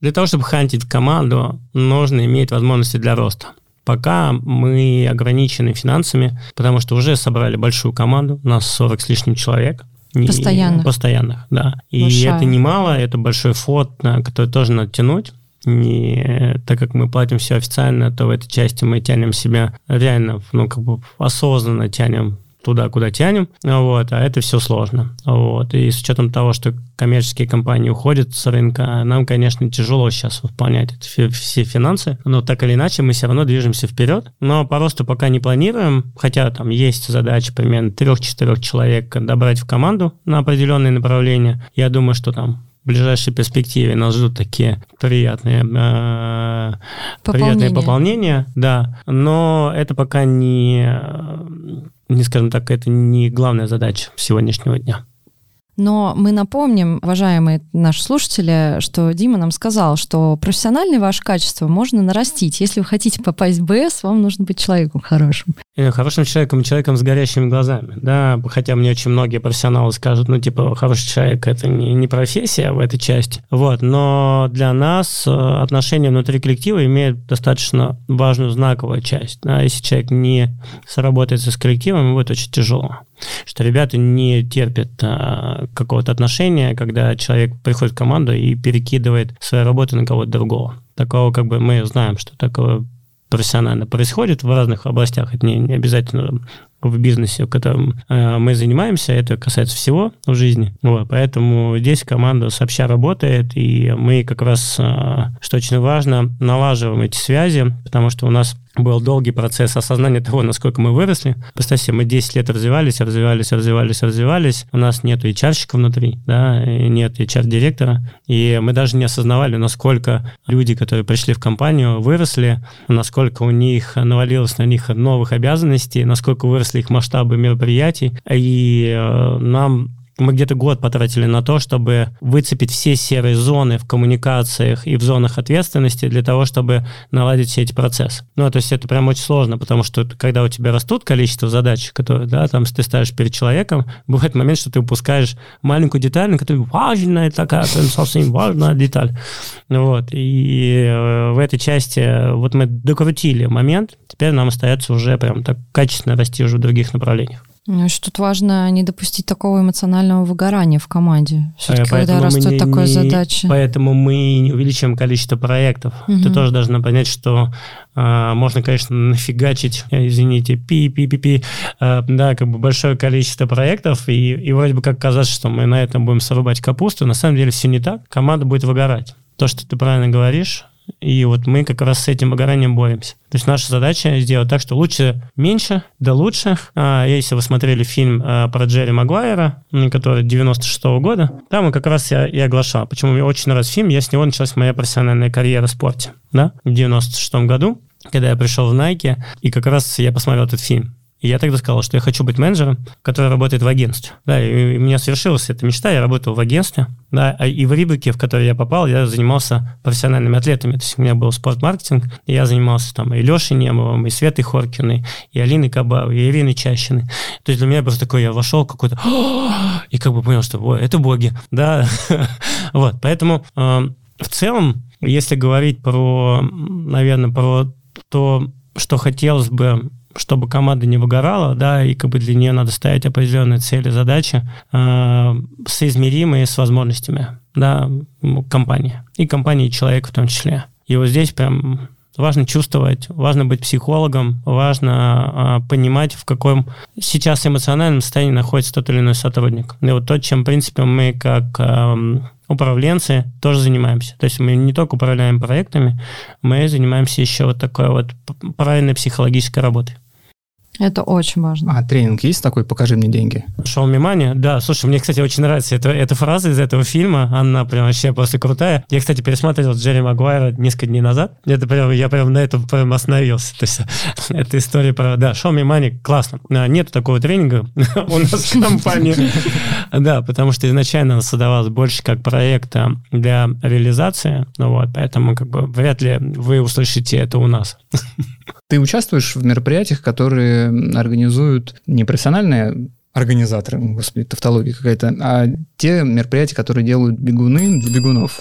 F: Для того, чтобы хантить команду, нужно иметь возможности для роста. Пока мы ограничены финансами, потому что уже собрали большую команду, у нас 40 с лишним человек.
E: Постоянных.
F: Постоянных, да. И
E: Большая.
F: это немало, это большой фот, на который тоже надо тянуть. И так как мы платим все официально, то в этой части мы тянем себя реально, ну, как бы осознанно тянем туда, куда тянем, вот, а это все сложно, вот, и с учетом того, что коммерческие компании уходят с рынка, нам, конечно, тяжело сейчас выполнять фи- все финансы, но так или иначе мы все равно движемся вперед, но по росту пока не планируем, хотя там есть задача примерно трех-четырех человек добрать в команду на определенные направления, я думаю, что там в ближайшей перспективе нас ждут такие приятные, э, приятные
E: Пополнение.
F: пополнения, да, но это пока не, э, не скажем так, это не главная задача сегодняшнего дня.
E: Но мы напомним, уважаемые наши слушатели, что Дима нам сказал, что профессиональные ваши качества можно нарастить. Если вы хотите попасть в БС, вам нужно быть человеком хорошим.
F: Э, Хорошим человеком, человеком с горящими глазами, да, хотя мне очень многие профессионалы скажут, ну, типа, хороший человек – это не, не профессия в этой части, вот, но для нас э, отношения внутри коллектива имеют достаточно важную знаковую часть, да, если человек не сработается с коллективом, ему будет очень тяжело, что ребята не терпят а, какого-то отношения, когда человек приходит в команду и перекидывает свою работу на кого-то другого. Такого как бы мы знаем, что такое профессионально происходит в разных областях. Это не, не обязательно в бизнесе, в котором э, мы занимаемся, это касается всего в жизни. Вот, поэтому здесь команда сообща работает, и мы как раз, э, что очень важно, налаживаем эти связи, потому что у нас был долгий процесс осознания того, насколько мы выросли. Представьте, мы 10 лет развивались, развивались, развивались, развивались. У нас нет HR-щика внутри, да, и нет HR-директора. И мы даже не осознавали, насколько люди, которые пришли в компанию, выросли, насколько у них навалилось на них новых обязанностей, насколько выросли их масштабы мероприятий. И э, нам мы где-то год потратили на то, чтобы выцепить все серые зоны в коммуникациях и в зонах ответственности для того, чтобы наладить все эти процессы. Ну, то есть это прям очень сложно, потому что когда у тебя растут количество задач, которые, да, там ты ставишь перед человеком, бывает момент, что ты упускаешь маленькую деталь, на которую важная такая, прям совсем важная деталь. Вот. И э, в этой части вот мы докрутили момент, теперь нам остается уже прям так качественно расти уже в других направлениях.
E: Ну, еще тут важно не допустить такого эмоционального выгорания в команде. Все-таки,
F: Э,
E: когда
F: поэтому мы
E: растет
F: не-
E: такая
F: не-
E: задача.
F: Поэтому мы не увеличиваем количество проектов.
E: Мгм.
F: Ты тоже должна понять, что а, можно, конечно, нафигачить, э, извините, пи-пи-пи-пи, а, да, как бы большое количество проектов, и, и вроде бы как казаться, что мы на этом будем срубать капусту. На самом деле все не так. Команда будет выгорать. То, что ты правильно говоришь, и вот мы как раз с этим выгоранием боремся. То есть наша задача сделать так, что лучше меньше, да лучше. А, если вы смотрели фильм а, про Джерри Магуайра, который 96 года, там как раз я и оглашал. Почему мне очень нравится фильм, я с него началась моя профессиональная карьера в спорте. Да? В 96 году, когда я пришел в Nike, и как раз я посмотрел этот фильм. И я тогда сказал, что я хочу быть менеджером, который работает в агентстве. Да, и у меня свершилась эта мечта, я работал в агентстве, да, а и в Рибаке, в который я попал, я занимался профессиональными атлетами. То есть у меня был спортмаркетинг, и я занимался там и Лешей Немовым, и Светой Хоркиной, и Алиной Кабавой, и Ириной Чащиной. То есть для меня просто такой, я вошел какой-то, и как бы понял, что ой, это боги, да. вот, поэтому э, в целом, если говорить про, наверное, про то, что хотелось бы чтобы команда не выгорала, да, и как бы для нее надо ставить определенные цели, задачи, э, соизмеримые с возможностями, да, компании. И компании, и человека в том числе. И вот здесь прям важно чувствовать, важно быть психологом, важно э, понимать, в каком сейчас эмоциональном состоянии находится тот или иной сотрудник. И вот то, чем, в принципе, мы как э, управленцы тоже занимаемся. То есть мы не только управляем проектами, мы занимаемся еще вот такой вот правильной психологической работой.
E: Это очень важно.
D: А тренинг есть такой «Покажи мне деньги»?
F: Me money? Да, слушай, мне, кстати, очень нравится эта, эта фраза из этого фильма. Она прям вообще просто крутая. Я, кстати, пересматривал Джерри Магуайра несколько дней назад. Это прям, я прям на этом прям остановился. То есть эта история про... Да, Show me money классно. А, нет такого тренинга у нас в компании. Да, потому что изначально она создавалась больше как проект для реализации. Ну вот, поэтому как бы вряд ли вы услышите это у нас.
D: Ты участвуешь в мероприятиях, которые организуют не профессиональные организаторы, господи, тавтология какая-то, а те мероприятия, которые делают бегуны для бегунов.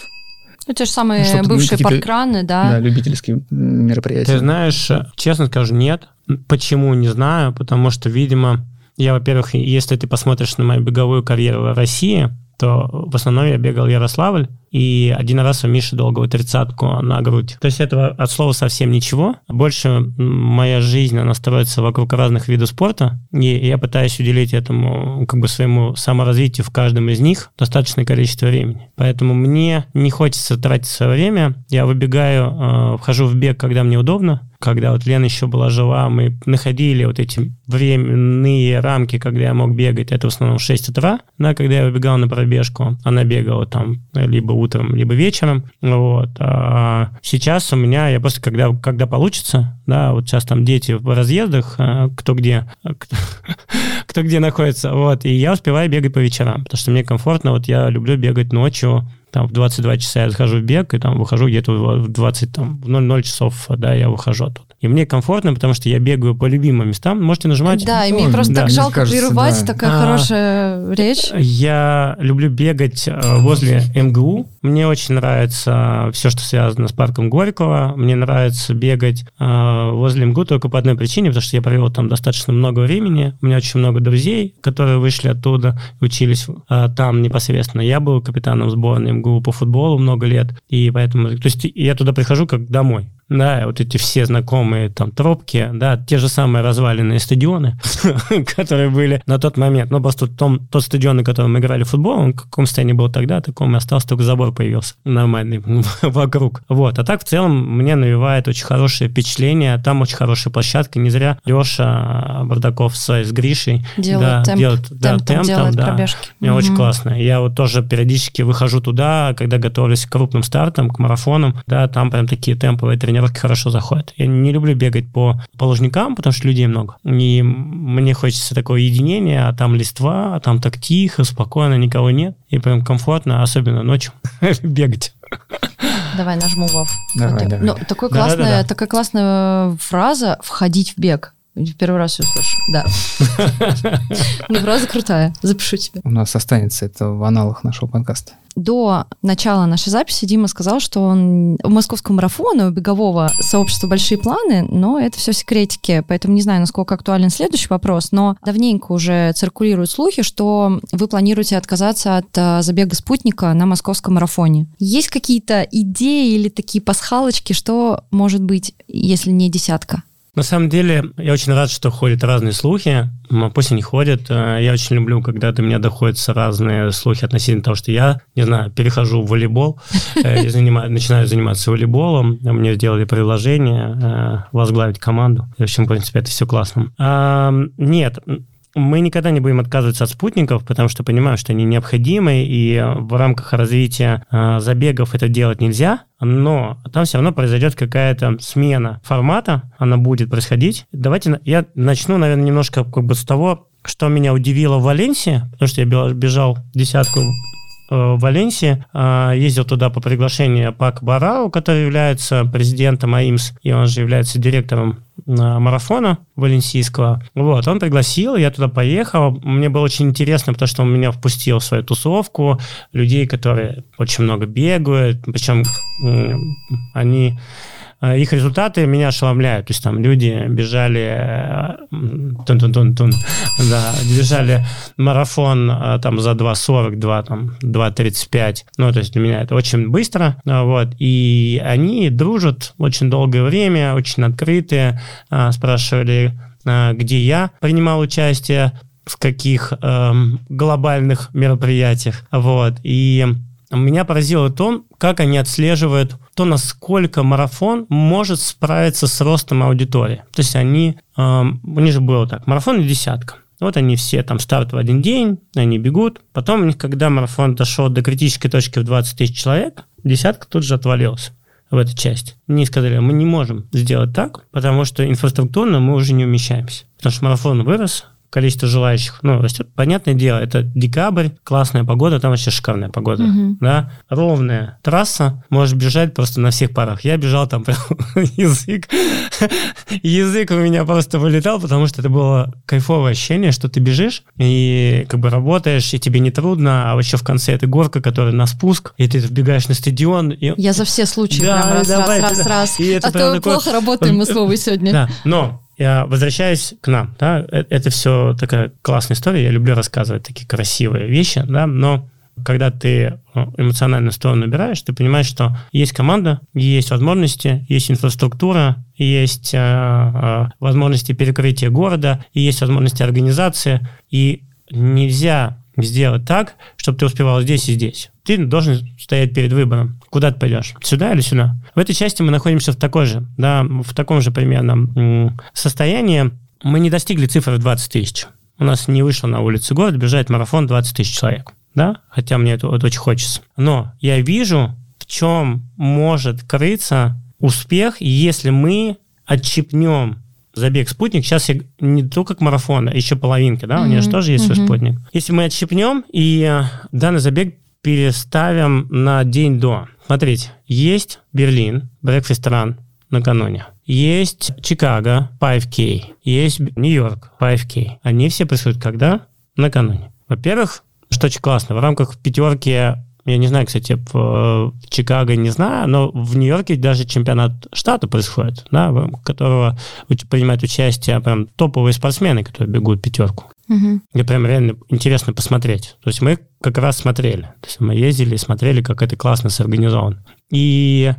E: Ну, те же самые ну, бывшие паркраны, да?
D: Да, любительские мероприятия.
F: Ты знаешь, честно скажу, нет. Почему, не знаю, потому что, видимо, я, во-первых, если ты посмотришь на мою беговую карьеру в России, то в основном я бегал Ярославль, и один раз у Миши долгого тридцатку на грудь. То есть этого от слова совсем ничего. Больше моя жизнь, она строится вокруг разных видов спорта, и я пытаюсь уделить этому, как бы своему саморазвитию в каждом из них достаточное количество времени. Поэтому мне не хочется тратить свое время. Я выбегаю, э, вхожу в бег, когда мне удобно, когда вот Лена еще была жива, мы находили вот эти временные рамки, когда я мог бегать. Это в основном 6 утра, да, когда я выбегал на пробежку. Она бегала там либо утром, либо вечером. Вот. А сейчас у меня, я просто, когда, когда получится, да, вот сейчас там дети в разъездах, а, кто где, кто, кто где находится, вот, и я успеваю бегать по вечерам, потому что мне комфортно, вот я люблю бегать ночью, там в 22 часа я захожу в бег, и там выхожу где-то в 20, там, в 00 часов, да, я выхожу оттуда. И мне комфортно, потому что я бегаю по любимым местам. Можете нажимать.
E: Да, и мне ну, просто да, так жалко кажется, прерывать, да. такая а, хорошая речь.
F: Я люблю бегать э, возле МГУ. Мне очень нравится все, что связано с парком Горького. Мне нравится бегать э, возле МГУ только по одной причине, потому что я провел там достаточно много времени. У меня очень много друзей, которые вышли оттуда, учились э, там непосредственно. Я был капитаном сборной МГУ по футболу много лет, и поэтому, то есть я туда прихожу как домой да, вот эти все знакомые там тропки, да, те же самые разваленные стадионы, которые были на тот момент. Но просто том, тот стадион, на котором мы играли в футбол, он в каком состоянии был тогда, таком и остался, только забор появился нормальный вокруг. Вот, а так в целом мне навевает очень хорошее впечатление, там очень хорошая площадка, не зря Леша Бардаков с, Гришей
E: делает да, темп, делает,
F: да, темп, темп делает да, пробежки. Мне угу. очень классно. Я вот тоже периодически выхожу туда, когда готовлюсь к крупным стартам, к марафонам, да, там прям такие темповые тренировки тренировки хорошо заходят. Я не люблю бегать по, по лужникам, потому что людей много. И мне хочется такого единения, а там листва, а там так тихо, спокойно, никого нет. И прям комфортно, особенно ночью, бегать.
E: Давай нажму Вов.
D: Давай, давай.
E: Ну, такой классная, да, да, да. такая классная фраза «входить в бег». Первый раз услышу, да. Ну, фраза крутая, запишу тебе.
D: У нас останется это в аналах нашего подкаста.
E: До начала нашей записи Дима сказал, что он в московском марафоне у бегового сообщества большие планы, но это все секретики, поэтому не знаю, насколько актуален следующий вопрос, но давненько уже циркулируют слухи, что вы планируете отказаться от а, забега спутника на московском марафоне. Есть какие-то идеи или такие пасхалочки, что может быть, если не десятка?
F: На самом деле, я очень рад, что ходят разные слухи. Пусть они ходят. Э, я очень люблю, когда до меня доходят разные слухи относительно того, что я, не знаю, перехожу в волейбол, э, начинаю заниматься волейболом. Мне сделали предложение э, возглавить команду. В общем, в принципе, это все классно. Нет, мы никогда не будем отказываться от спутников, потому что понимаем, что они необходимы, и в рамках развития э, забегов это делать нельзя, но там все равно произойдет какая-то смена формата, она будет происходить. Давайте я начну, наверное, немножко как бы с того, что меня удивило в Валенсии, потому что я бежал десятку Э, в Валенсии, а, ездил туда по приглашению Пак Барау, который является президентом АИМС, и он же является директором марафона валенсийского. Вот, он пригласил, я туда поехал. Мне было очень интересно, потому что он меня впустил в свою тусовку, людей, которые очень много бегают, причем они э, их результаты меня ошеломляют. То есть там люди бежали, э, тун-тун-тун-тун, да, бежали марафон э, там за 2.42, там 2.35. Ну, то есть для меня это очень быстро, э, вот. И они дружат очень долгое время, очень открытые, э, спрашивали, где я принимал участие, в каких эм, глобальных мероприятиях, вот. И меня поразило то, как они отслеживают то, насколько марафон может справиться с ростом аудитории. То есть они, э, у них же было так, марафон и десятка. Вот они все там старт в один день, они бегут. Потом у них, когда марафон дошел до критической точки в 20 тысяч человек, десятка тут же отвалилась в этой части. Они сказали, мы не можем сделать так, потому что инфраструктурно мы уже не умещаемся. Потому что марафон вырос, количество желающих, ну, растет. Понятное дело, это декабрь, классная погода, там вообще шикарная погода,
E: Мгм.
F: да, ровная трасса, можешь бежать просто на всех парах. Я бежал там прям язык, язык у меня просто вылетал, потому что это было кайфовое ощущение, что ты бежишь и как бы работаешь, и тебе не трудно, а еще в конце это горка, которая на спуск, и ты вбегаешь на стадион, и
E: Я за все случаи
F: Да,
E: прям раз,
F: давай,
E: раз, раз, раз.
F: И это
E: А то
F: такой-
E: плохо работаем мы с Вовой сегодня.
F: да, но я возвращаюсь к нам, да, э- это все такая классная история, я люблю рассказывать такие красивые вещи, да, но когда ты э, эмоциональную сторону набираешь, ты понимаешь, что есть команда, есть возможности, есть инфраструктура, есть э, э, возможности перекрытия города, и есть возможности организации, и нельзя сделать так, чтобы ты успевал здесь и здесь. Ты должен стоять перед выбором. Куда ты пойдешь? Сюда или сюда? В этой части мы находимся в такой же, да, в таком же примерном м, состоянии. Мы не достигли цифры в 20 тысяч. У нас не вышло на улице город бежать марафон 20 тысяч человек. Да? Хотя мне это, это очень хочется. Но я вижу, в чем может крыться успех, если мы отщипнем забег спутник, сейчас я не только к марафону, а еще половинка, да, у нее же тоже есть свой спутник. Если мы отщипнем и э, данный забег переставим на день до. Смотрите, есть Берлин, Breakfast Run накануне. Есть Чикаго, 5K. Есть Нью-Йорк, 5K. Они все происходят когда? Накануне. Во-первых, что очень классно, в рамках пятерки я не знаю, кстати, в, Чикаго не знаю, но в Нью-Йорке даже чемпионат штата происходит, да, в которого принимают участие прям топовые спортсмены, которые бегут пятерку.
E: Мгм.
F: Мне прям реально интересно посмотреть. То есть мы как раз смотрели. То есть мы ездили и смотрели, как это классно сорганизовано. И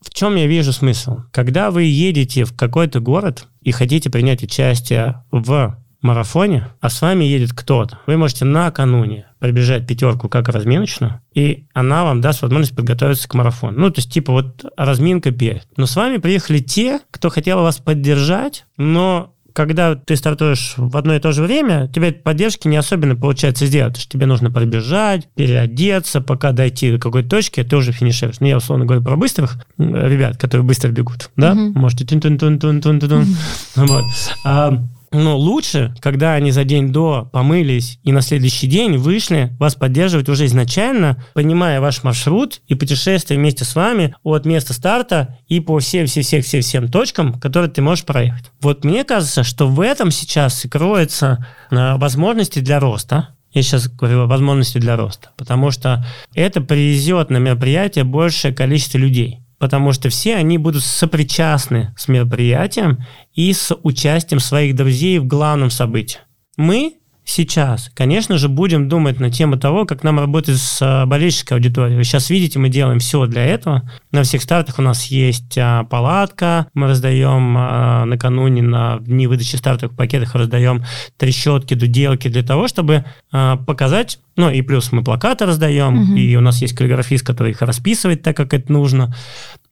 F: в чем я вижу смысл? Когда вы едете в какой-то город и хотите принять участие в марафоне, а с вами едет кто-то, вы можете накануне пробежать пятерку как разминочную, и она вам даст возможность подготовиться к марафону. Ну, то есть, типа, вот разминка перед. Но с вами приехали те, кто хотел вас поддержать, но когда ты стартуешь в одно и то же время, тебе поддержки не особенно получается сделать, что тебе нужно пробежать, переодеться, пока дойти до какой-то точки, ты уже финишируешь. Ну, я условно говорю про быстрых ребят, которые быстро бегут, да? Можете тун тун тун тун тун тун Вот. Но лучше, когда они за день до помылись и на следующий день вышли, вас поддерживать уже изначально, понимая ваш маршрут и путешествие вместе с вами от места старта и по всем-всем-всем-всем точкам, которые ты можешь проехать. Вот мне кажется, что в этом сейчас и кроются а, возможности для роста. Я сейчас говорю о возможности для роста, потому что это привезет на мероприятие большее количество людей потому что все они будут сопричастны с мероприятием и с участием своих друзей в главном событии. Мы сейчас, конечно же, будем думать на тему того, как нам работать с а, болельщической аудиторией. Вы сейчас видите, мы делаем все для этого. На всех стартах у нас есть а, палатка, мы раздаем а, накануне на дни выдачи стартовых пакетов раздаем трещотки, дуделки для того, чтобы а, показать, ну и плюс мы плакаты раздаем,
E: Мгм.
F: и у нас есть каллиграфист, который их расписывает так, как это нужно.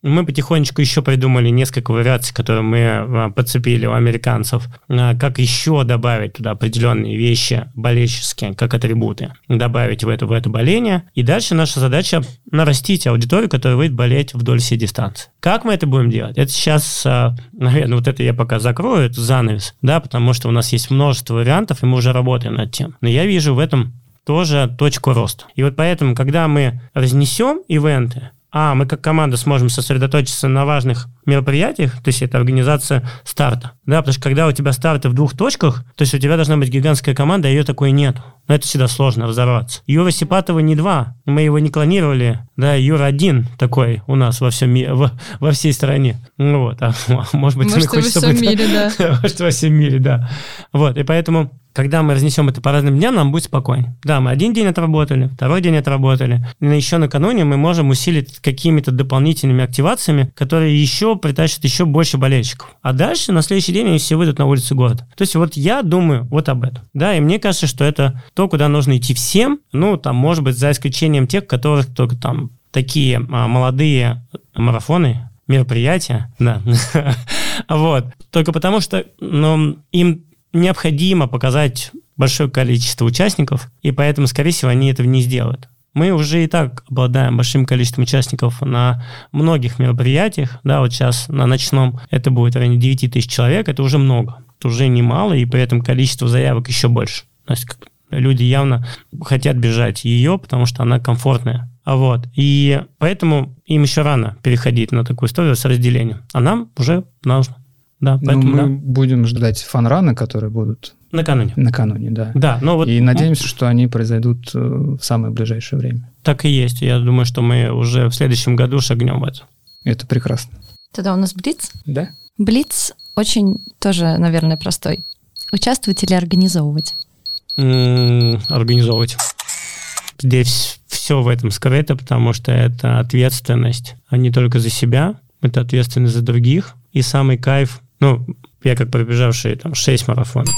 F: Мы потихонечку еще придумали несколько вариаций, которые мы а, подцепили у американцев, а, как еще добавить туда определенные вещи болельческие, как атрибуты, добавить в это, в это боление. И дальше наша задача нарастить аудиторию, которая выйдет болеть вдоль всей дистанции. Как мы это будем делать? Это сейчас, а, наверное, вот это я пока закрою, это занавес, да, потому что у нас есть множество вариантов, и мы уже работаем над тем. Но я вижу в этом тоже точку роста. И вот поэтому, когда мы разнесем ивенты, а, мы как команда сможем сосредоточиться на важных мероприятиях, то есть это организация старта, да, потому что когда у тебя старты в двух точках, то есть у тебя должна быть гигантская команда, а ее такой нет. Но это всегда сложно разорваться. Юра Сипатова не два, мы его не клонировали, да, Юра один такой у нас во всем мире, во, во всей стране. Ну вот, а может быть,
E: может,
F: он хочет,
E: во всем мире, да.
F: Может, во всем мире, да. Вот, и поэтому когда мы разнесем это по разным дням, нам будет спокойно. Да, мы один день отработали, второй день отработали. И еще накануне мы можем усилить какими-то дополнительными активациями, которые еще притащат еще больше болельщиков. А дальше на следующий день они все выйдут на улицы города. То есть вот я думаю вот об этом. Да, и мне кажется, что это то, куда нужно идти всем. Ну, там, может быть, за исключением тех, которых только там такие а, молодые марафоны, мероприятия, да, вот. Только потому что ну, им необходимо показать большое количество участников, и поэтому, скорее всего, они этого не сделают. Мы уже и так обладаем большим количеством участников на многих мероприятиях. Да, вот сейчас на ночном это будет в районе 9 тысяч человек, это уже много. Это уже немало, и при этом количество заявок еще больше. То есть люди явно хотят бежать ее, потому что она комфортная. А вот. И поэтому им еще рано переходить на такую историю с разделением. А нам уже нужно. Да,
D: ну,
F: поэтому,
D: мы
F: да.
D: будем ждать фанраны, которые будут
F: Накануне.
D: накануне, да.
F: Да, но вот
D: И надеемся, что они произойдут э, в самое ближайшее время.
F: так и есть. Я думаю, что мы уже в следующем году шагнем в это.
D: Это прекрасно.
E: Тогда у нас Блиц.
D: Да?
E: Блиц очень тоже, наверное, простой. Участвовать или организовывать?
F: М, Организовывать. Здесь все в этом скрыто, потому что это ответственность, а не только за себя, это ответственность за других. И самый кайф, ну, я как пробежавший там 6 марафонов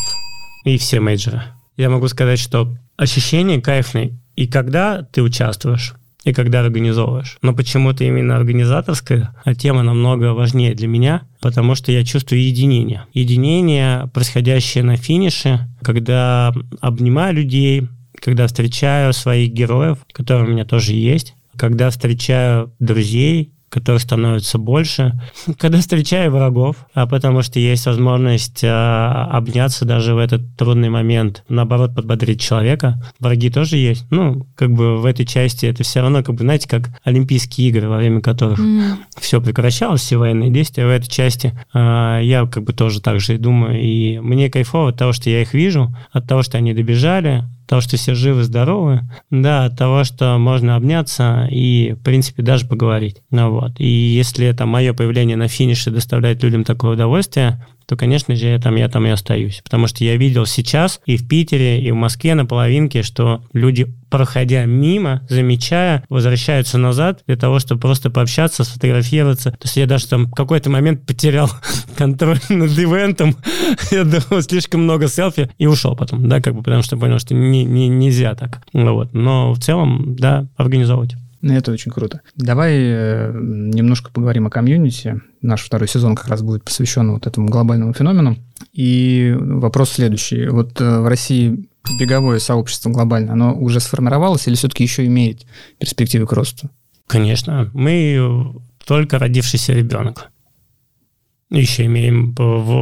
F: и все мейджоры, я могу сказать, что ощущение кайфное и когда ты участвуешь, и когда организовываешь. Но почему-то именно организаторская тема намного важнее для меня, потому что я чувствую единение. Единение, происходящее на финише, когда обнимаю людей, когда встречаю своих героев, которые у меня тоже есть, когда встречаю друзей, которых становится больше, когда встречаю врагов, а потому что есть возможность а, обняться даже в этот трудный момент, наоборот, подбодрить человека. Враги тоже есть. Ну, как бы в этой части это все равно, как бы, знаете, как Олимпийские игры, во время которых
E: М,
F: все прекращалось, все военные действия. В этой части а, я как бы тоже так же и думаю. И мне кайфово от того, что я их вижу, от того, что они добежали, того, что все живы, здоровы, да, от того, что можно обняться и, в принципе, даже поговорить. Ну, вот. И если это мое появление на финише доставляет людям такое удовольствие, то, конечно же, я там, я там и остаюсь. Потому что я видел сейчас и в Питере, и в Москве на половинке, что люди, проходя мимо, замечая, возвращаются назад для того, чтобы просто пообщаться, сфотографироваться. То есть я даже там в какой-то момент потерял контроль над ивентом. Я думал, слишком много селфи и ушел потом, да, как бы, потому что понял, что не, не, нельзя так. Ну Вот. Но в целом, да, организовывать.
D: Ну, Это очень круто. Давай э, немножко поговорим о комьюнити. Наш второй сезон как раз будет посвящен вот этому глобальному феномену. И вопрос следующий. Вот э, в России беговое сообщество глобальное, оно уже сформировалось или все-таки еще имеет перспективы к росту?
F: Конечно, мы только родившийся ребенок. Еще имеем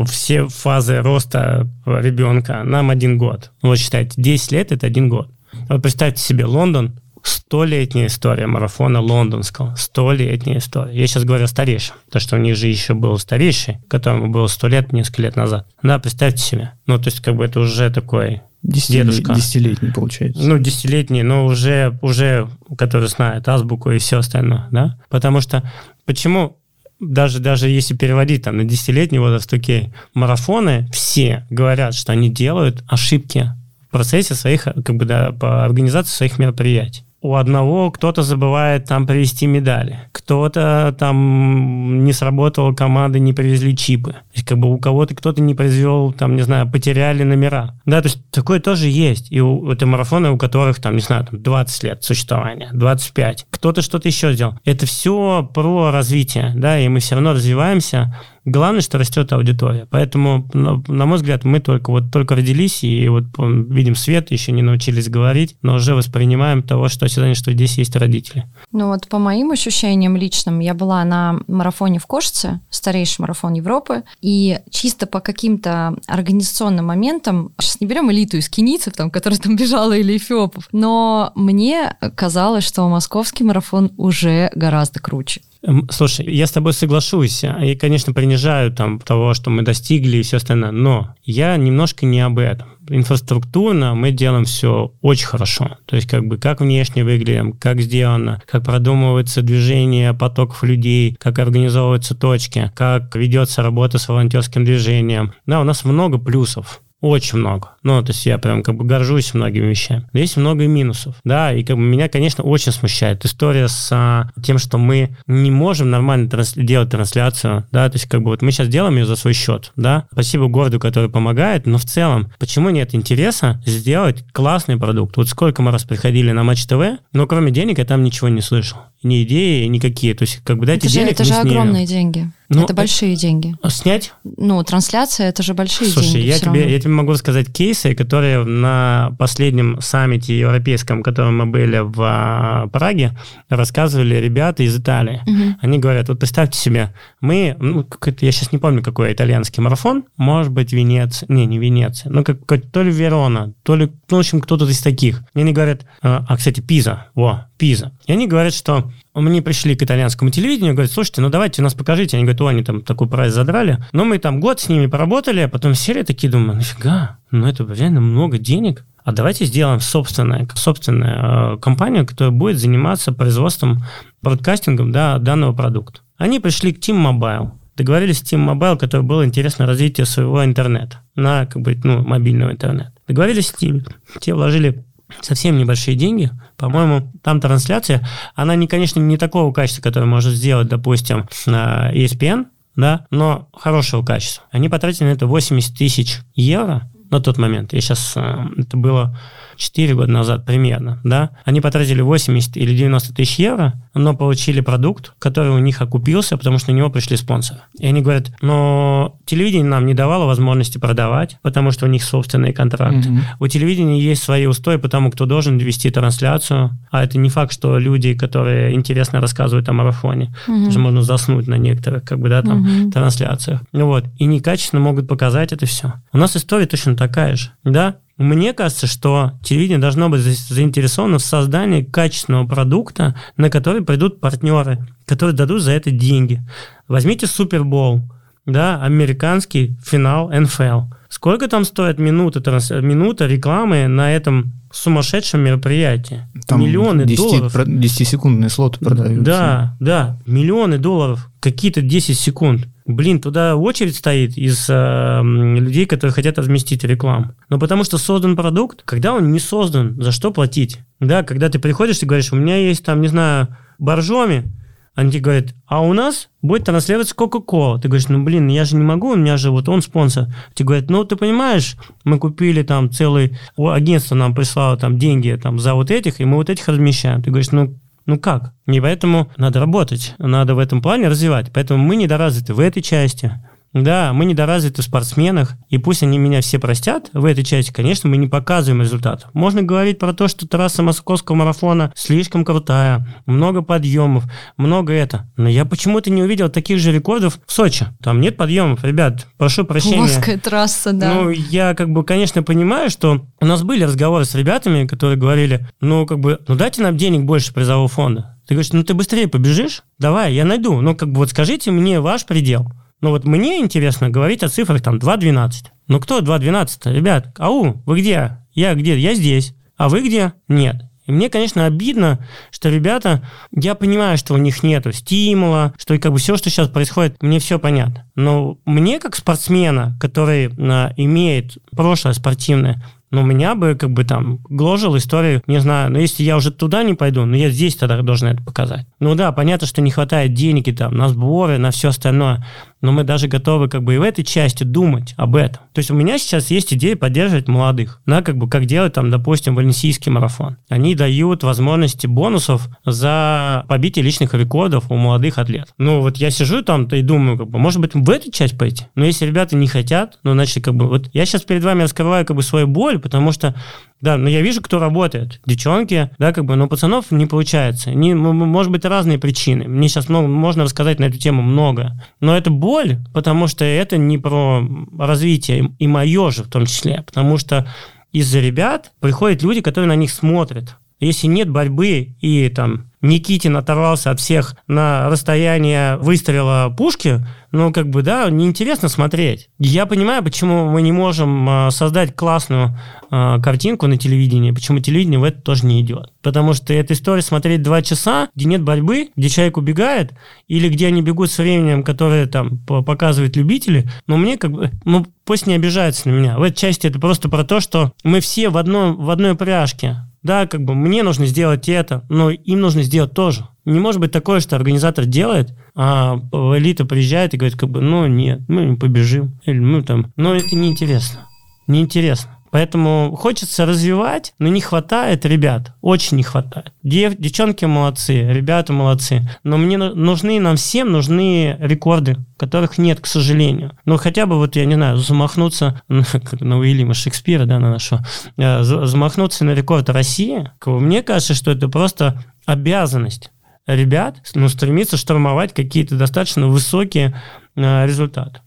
F: все фазы роста ребенка. Нам один год. Вот считайте, 10 лет – это один год. Вот представьте себе Лондон, столетняя история марафона лондонского. Столетняя история. Я сейчас говорю о старейшем. То, что у них же еще был старейший, которому было сто лет, несколько лет назад. Да, представьте себе. Ну, то есть, как бы это уже такой Дедушка.
D: Десятилетний, получается.
F: ну, десятилетний, но уже, уже, который знает азбуку и все остальное, да? Потому что, почему даже, даже если переводить там на десятилетний возраст, окей, марафоны все говорят, что они делают ошибки в процессе своих, как бы, да, по организации своих мероприятий. У одного кто-то забывает там привезти медали, кто-то там не сработала команда, не привезли чипы. То есть, как бы у кого-то кто-то не произвел, там, не знаю, потеряли номера. Да, то есть такое тоже есть. И у, это марафоны, у которых, там, не знаю, там 20 лет существования, 25. Кто-то что-то еще сделал. Это все про развитие, да, и мы все равно развиваемся Главное, что растет аудитория. Поэтому, на, мой взгляд, мы только вот только родились и вот видим свет, еще не научились говорить, но уже воспринимаем того, что осознание, что здесь есть родители.
E: Ну вот по моим ощущениям личным, я была на марафоне в Кошице, старейший марафон Европы, и чисто по каким-то организационным моментам, сейчас не берем элиту из кенийцев, там, которая там бежала, или эфиопов, но мне казалось, что московский марафон уже гораздо круче.
F: Слушай, я с тобой соглашусь. И, конечно, принижаю там того, что мы достигли и все остальное. Но я немножко не об этом. Инфраструктурно мы делаем все очень хорошо. То есть как бы как внешне выглядим, как сделано, как продумывается движение потоков людей, как организовываются точки, как ведется работа с волонтерским движением. Да, у нас много плюсов. Очень много. Ну, то есть я прям как бы горжусь многими вещами. Но есть много и минусов. Да, и как бы меня, конечно, очень смущает история с а, тем, что мы не можем нормально транс- делать трансляцию. Да, то есть как бы вот мы сейчас делаем ее за свой счет. Да, спасибо городу, который помогает, но в целом, почему нет интереса сделать классный продукт? Вот сколько мы раз приходили на Матч ТВ, но кроме денег я там ничего не слышал ни идеи никакие. То есть, как бы дайте
E: это
F: денег,
E: же, Это же огромные деньги. Ну, это большие деньги.
F: Снять?
E: Ну, трансляция это же большие
F: Слушай,
E: деньги.
F: Слушай, я тебе, я тебе могу сказать кейсы, которые на последнем саммите европейском, котором мы были в а, Праге, рассказывали ребята из Италии. Угу. Они говорят, вот представьте себе, мы, ну, я сейчас не помню, какой итальянский марафон, может быть, Венеция, не, не Венеция, ну, как, то ли Верона, то ли, ну, в общем, кто-то из таких. И они говорят, а, а кстати, Пиза, во, Пиза. И они говорят, что мне пришли к итальянскому телевидению, говорят, слушайте, ну давайте нас покажите. Они говорят, о, они там такой прайс задрали. Но мы там год с ними поработали, а потом сели такие, думаю, нафига? Ну это реально много денег. А давайте сделаем собственную, собственную э, компанию, которая будет заниматься производством, бродкастингом да, данного продукта. Они пришли к Team Mobile, договорились с Team Mobile, который было интересно развитие своего интернета, на как бы, ну, мобильного интернета. Договорились с ними, те вложили совсем небольшие деньги. По-моему, там трансляция, она, не, конечно, не такого качества, которое может сделать, допустим, ESPN, да, но хорошего качества. Они потратили на это 80 тысяч евро на тот момент. Я сейчас, э, это было 4 года назад примерно, да, они потратили 80 или 90 тысяч евро, но получили продукт, который у них окупился, потому что на него пришли спонсоры. И они говорят, но телевидение нам не давало возможности продавать, потому что у них собственный контракт. Mm-hmm. У телевидения есть свои устои по тому, кто должен вести трансляцию, а это не факт, что люди, которые интересно рассказывают о марафоне, mm-hmm. даже можно заснуть на некоторых, как бы, да, там, mm-hmm. трансляциях. Вот. И некачественно могут показать это все. У нас история точно такая же, да, мне кажется, что телевидение должно быть заинтересовано в создании качественного продукта, на который придут партнеры, которые дадут за это деньги. Возьмите Супербол, да, американский финал НФЛ. Сколько там стоит минута, транс, минута рекламы на этом сумасшедшем мероприятии?
D: Там
F: Миллионы
D: 10,
F: долларов.
D: 10-секундные слоты продаются.
F: Да, да, миллионы долларов, какие-то 10 секунд. Блин, туда очередь стоит из э, людей, которые хотят разместить рекламу. Но потому что создан продукт, когда он не создан, за что платить? Да, когда ты приходишь и говоришь, у меня есть там, не знаю, боржоми, они тебе говорят, а у нас будет транслироваться Coca-Cola. Ты говоришь, ну блин, я же не могу, у меня же вот он спонсор. Тебе говорят, ну ты понимаешь, мы купили там целый, агентство нам прислало там деньги там за вот этих, и мы вот этих размещаем. Ты говоришь, ну ну как? И поэтому надо работать, надо в этом плане развивать. Поэтому мы недоразвиты в этой части. Да, мы недоразвиты в спортсменах, и пусть они меня все простят в этой части, конечно, мы не показываем результатов. Можно говорить про то, что трасса московского марафона слишком крутая, много подъемов, много это. Но я почему-то не увидел таких же рекордов в Сочи. Там нет подъемов, ребят, прошу прощения.
E: Плоская трасса, да.
F: Ну, я как бы, конечно, понимаю, что у нас были разговоры с ребятами, которые говорили, ну, как бы, ну дайте нам денег больше призового фонда. Ты говоришь, ну ты быстрее побежишь? Давай, я найду. Ну, как бы вот скажите мне ваш предел. Но вот мне интересно говорить о цифрах там 2.12. Ну кто 2.12? Ребят, ау, вы где? Я где? Я здесь. А вы где? Нет. И мне, конечно, обидно, что ребята, я понимаю, что у них нет стимула, что как бы все, что сейчас происходит, мне все понятно. Но мне, как спортсмена, который а, имеет прошлое спортивное, Но меня бы как бы там гложил историю, не знаю, но если я уже туда не пойду, ну я здесь тогда должен это показать. Ну да, понятно, что не хватает денег и там на сборы, на все остальное, но мы даже готовы как бы и в этой части думать об этом. То есть у меня сейчас есть идея поддерживать молодых, да, как бы как делать там, допустим, валенсийский марафон. Они дают возможности бонусов за побитие личных рекордов у молодых атлетов. Ну вот я сижу там-то и думаю, как бы, может быть, в эту часть пойти? Но если ребята не хотят, ну, значит, как бы, вот я сейчас перед вами раскрываю как бы свою боль, потому что да, но я вижу, кто работает. Девчонки, да, как бы, но пацанов не получается. Не, может быть, разные причины. Мне сейчас много, можно рассказать на эту тему много. Но это боль, потому что это не про развитие, и мое же в том числе. Потому что из-за ребят приходят люди, которые на них смотрят. Если нет борьбы и там Никитин оторвался от всех на расстояние выстрела пушки, ну, как бы, да, неинтересно смотреть. Я понимаю, почему мы не можем а, создать классную э, картинку на телевидении, почему телевидение в это тоже не идет. Потому что эта история смотреть два часа, где нет борьбы, где человек убегает, или где они бегут с временем, которое там показывают любители, но мне как бы, ну, пусть не обижаются на меня. В этой части это просто про то, что мы все в, одном, в одной пряжке. Да, как бы мне нужно сделать это, но им нужно сделать тоже. Не может быть такое, что организатор делает, а элита приезжает и говорит, как бы, ну нет, мы побежим. Или мы там, ну это неинтересно. Неинтересно. Поэтому хочется развивать, но не хватает ребят, очень не хватает. Дев, девчонки молодцы, ребята молодцы, но мне нужны, нам всем нужны рекорды, которых нет, к сожалению. Но хотя бы вот, я не знаю, замахнуться, как на Уильяма Шекспира, да, на нашего, э, замахнуться на рекорд России, мне кажется, что это просто обязанность ребят, ну, стремиться штурмовать какие-то достаточно высокие э, результаты.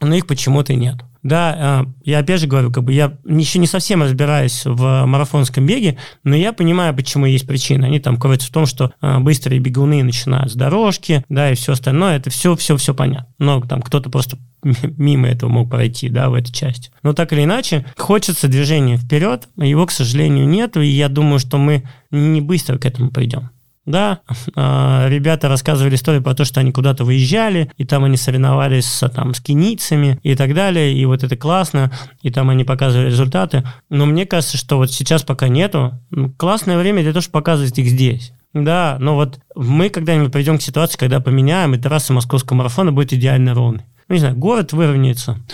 F: Но их почему-то нет. Да, а, я опять же говорю, как бы я еще не совсем разбираюсь в марафонском беге, но я понимаю, почему есть причины. Они там кроются в том, что а, быстрые бегуны начинают с дорожки, да, и все остальное, это все, все, все понятно. Но там кто-то просто мимо этого мог пройти, да, в этой части. Но так или иначе, хочется движения вперед, его, к сожалению, нету, и я думаю, что мы не быстро к этому придем. Да, а, ребята рассказывали историю про то, что они куда-то выезжали, и там они соревновались с, там, с кенийцами и так далее, и вот это классно, и там они показывали результаты. Но мне кажется, что вот сейчас пока нету, классное время для того, чтобы показывать их здесь. Да, но вот мы когда-нибудь придем к ситуации, когда поменяем, и трасса московского марафона будет идеально ровной ну, не знаю, город выровняется.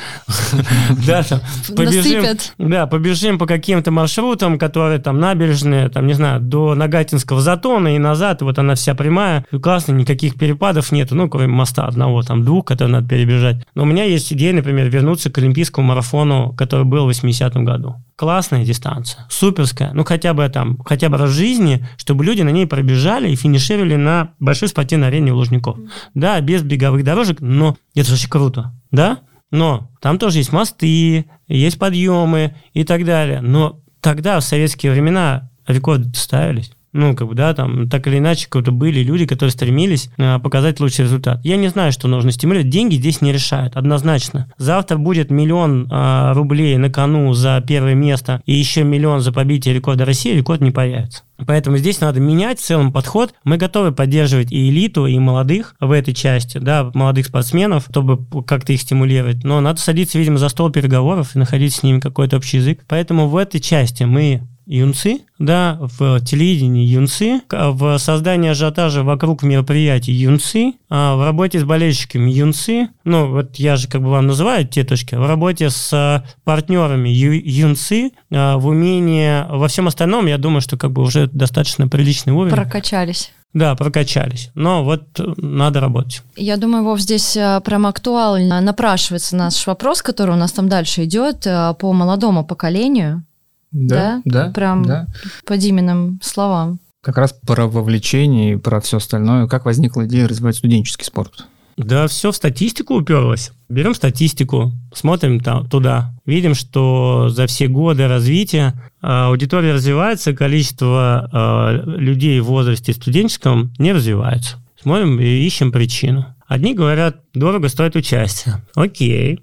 F: Да, там, побежим, да, побежим по каким-то маршрутам, которые там набережные, там, не знаю, до Нагатинского затона и назад, вот она вся прямая, классно, никаких перепадов нету, ну, кроме моста одного, там, двух, которые надо перебежать. Но у меня есть идея, например, вернуться к Олимпийскому марафону, который был в 80-м году классная дистанция, суперская, ну хотя бы там, хотя бы раз в жизни, чтобы люди на ней пробежали и финишировали на большой спортивной арене у Лужников. Mm-hmm. Да, без беговых дорожек, но это же очень круто, да? Но там тоже есть мосты, есть подъемы и так далее. Но тогда, в советские времена, рекорды ставились. Ну, как бы, да, там, так или иначе, как-то были люди, которые стремились э, показать лучший результат. Я не знаю, что нужно стимулировать. Деньги здесь не решают, однозначно. Завтра будет миллион э, рублей на кону за первое место и еще миллион за побитие рекорда России, рекорд не появится. Поэтому здесь надо менять в целом подход. Мы готовы поддерживать и элиту, и молодых в этой части, да, молодых спортсменов, чтобы как-то их стимулировать. Но надо садиться, видимо, за стол переговоров и находить с ними какой-то общий язык. Поэтому в этой части мы юнцы, да, в телевидении юнцы, в создании ажиотажа вокруг мероприятий юнцы, а в работе с болельщиками юнцы, ну, вот я же как бы вам называю те точки, в работе с партнерами ю, юнцы, а в умении, во всем остальном, я думаю, что как бы уже достаточно приличный уровень.
E: Прокачались.
F: Да, прокачались. Но вот надо работать.
E: Я думаю, Вов, здесь э, прям актуально напрашивается наш вопрос, который у нас там дальше идет э, по молодому поколению.
D: Да, да, да
E: прям
D: да.
E: по Диминым словам.
D: Как раз про вовлечение и про все остальное. Как возникла идея развивать студенческий спорт?
F: Да, все в статистику уперлось. Берем статистику, смотрим там, туда, видим, что за все годы развития а, аудитория развивается, количество э, людей в возрасте студенческом не развивается. Смотрим и ищем причину. Одни говорят, дорого стоит участие. Окей,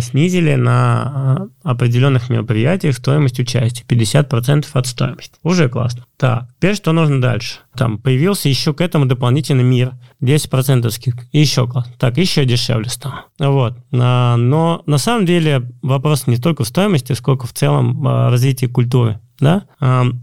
F: снизили на а, определенных мероприятиях стоимость участия 50% от стоимости. Уже классно. Так, теперь что нужно дальше? Там появился еще к этому дополнительный мир, 10% скидка. Еще классно. Так, еще дешевле стало. Вот. А, но на самом деле вопрос не столько в стоимости, сколько в целом развитии культуры да,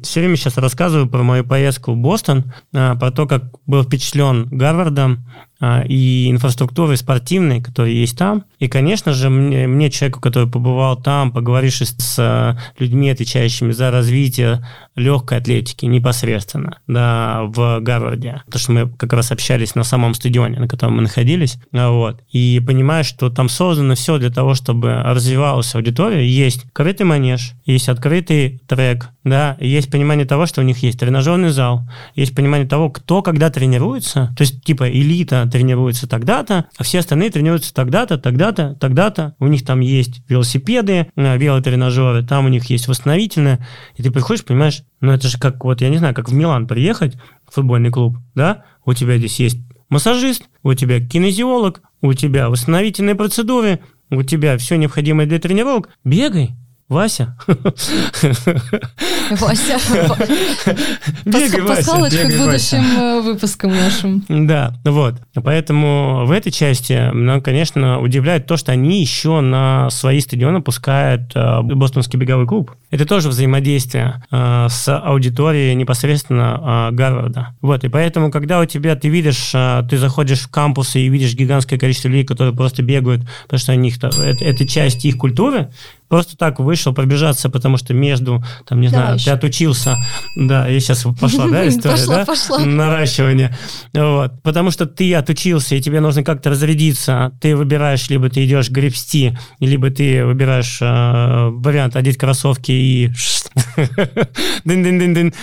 F: все время сейчас рассказываю про мою поездку в Бостон, про то, как был впечатлен Гарвардом, а, и инфраструктурой спортивной, которая есть там. И, конечно же, мне, мне человеку, который побывал там, поговоришь с э, людьми, отвечающими за развитие легкой атлетики непосредственно, да, в Гарварде. Потому что мы как раз общались на самом стадионе, на котором мы находились. А, вот. И понимаешь, что там создано все для того, чтобы развивалась аудитория. Есть открытый манеж, есть открытый трек, да, есть понимание того, что у них есть тренажерный зал, есть понимание того, кто когда тренируется, то есть типа элита тренируется тогда-то, а все остальные тренируются тогда-то, тогда-то, тогда-то. У них там есть велосипеды, э, велотренажеры, там у них есть восстановительное. И ты приходишь, понимаешь, ну это же как вот, я не знаю, как в Милан приехать, в футбольный клуб, да, у тебя здесь есть массажист, у тебя кинезиолог, у тебя восстановительные процедуры, у тебя все необходимое для тренировок, бегай, Вася.
E: Вася.
F: Бегай.
E: Пасхалочка к будущим э, выпускам нашим.
F: Да, вот. Поэтому в этой части, ну, конечно, удивляет то, что они еще на свои стадионы пускают э, Бостонский беговой клуб. Это тоже взаимодействие э, с аудиторией непосредственно Гарварда. Вот, и поэтому, когда у тебя, ты видишь, ты заходишь в кампусы и видишь гигантское количество людей, которые просто бегают, потому что у них это, это часть их культуры, просто так вышел пробежаться, потому что между, там, не знаю, ты отучился, да, и сейчас пошла, да, история, да,
E: пошла.
F: наращивание, вот, потому что ты отучился, и тебе нужно как-то разрядиться, ты выбираешь, либо ты идешь гребсти, либо ты выбираешь э, вариант одеть кроссовки и дын-дын-дын-дын.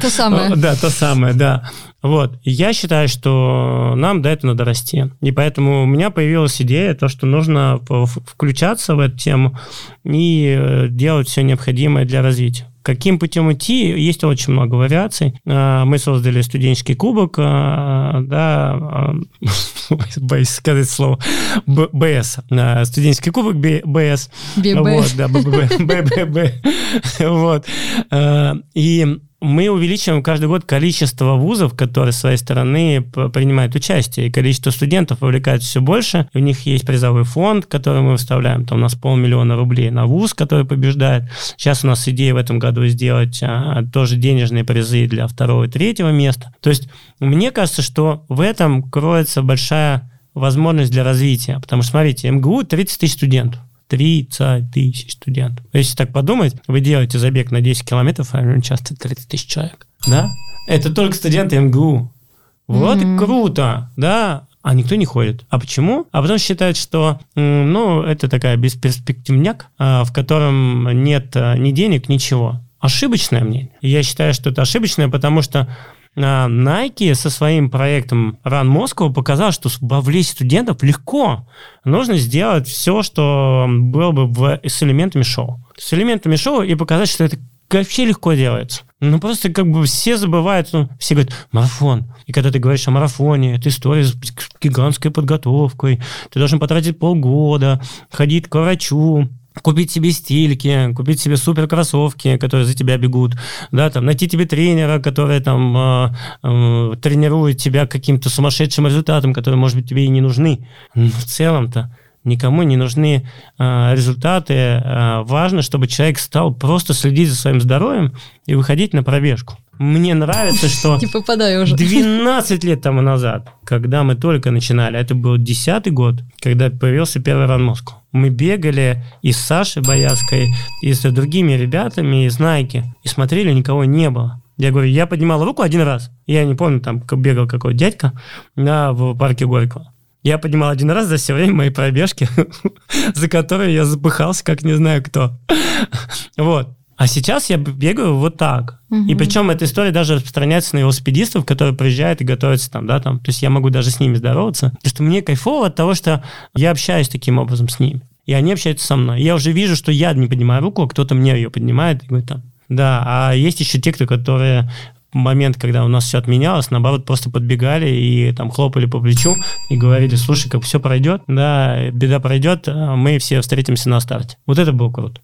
E: То самое.
F: Да, то самое, да. Вот. Я считаю, что нам до этого надо расти. И поэтому у меня появилась идея, то, что нужно включаться в эту тему и э, делать все необходимое для развития. Каким путем идти? Есть очень много вариаций. А, мы создали студенческий кубок, а, да, боюсь сказать слово, БС, студенческий кубок БС. Вот, да, БББ. Вот. А, и мы увеличиваем каждый год количество вузов, которые с своей стороны принимают участие, и количество студентов вовлекается все больше. У них есть призовой фонд, который мы выставляем, там у нас полмиллиона рублей на вуз, который побеждает. Сейчас у нас идея в этом году сделать а, тоже денежные призы для второго и третьего места. То есть мне кажется, что в этом кроется большая возможность для развития, потому что, смотрите, МГУ 30 тысяч студентов. 30 тысяч студентов. Если так подумать, вы делаете забег на 10 километров, а часто 30 тысяч человек. Да? Это только студенты МГУ. Вот mm-hmm. круто, да, а никто не ходит. А почему? А потому что считают, что ну, это такая бесперспективняк, а, в котором нет а, ни денег, ничего. Ошибочное мнение. Я считаю, что это ошибочное, потому что Nike со своим проектом Run Moscow показал, что вовлечь студентов легко. Нужно сделать все, что было бы в, с элементами шоу. С элементами шоу и показать, что это вообще легко делается. Ну, просто как бы все забывают, ну, все говорят, марафон. И когда ты говоришь о марафоне, это история с гигантской подготовкой, ты должен потратить полгода, ходить к врачу, купить себе стильки, купить себе супер кроссовки, которые за тебя бегут, да, там, найти тебе тренера, который там э, э, тренирует тебя каким-то сумасшедшим результатом, которые, может быть, тебе и не нужны. Но в целом-то никому не нужны э, результаты. Э, важно, чтобы человек стал просто следить за своим здоровьем и выходить на пробежку. Мне нравится, что
E: не попадаю уже.
F: 12 лет тому назад, когда мы только начинали, это был 10 год, когда появился первый ран. Мы бегали и с Сашей Боярской, и с другими ребятами из Найки, и смотрели, никого не было. Я говорю, я поднимал руку один раз. Я не помню, там бегал какой-то дядька да, в парке Горького. Я поднимал один раз за все время моей пробежки, за которую я запыхался, как не знаю кто. Вот. А сейчас я бегаю вот так. Угу. И причем эта история даже распространяется на велосипедистов, которые приезжают и готовятся там, да, там. То есть я могу даже с ними здороваться. Потому что мне кайфово от того, что я общаюсь таким образом с ними. И они общаются со мной. Я уже вижу, что я не поднимаю руку, а кто-то мне ее поднимает и говорит там. Да, а есть еще те, кто, которые момент, когда у нас все отменялось, наоборот, просто подбегали и там хлопали по плечу и говорили, слушай, как все пройдет, да, беда пройдет, а мы все встретимся на старте. Вот это было круто.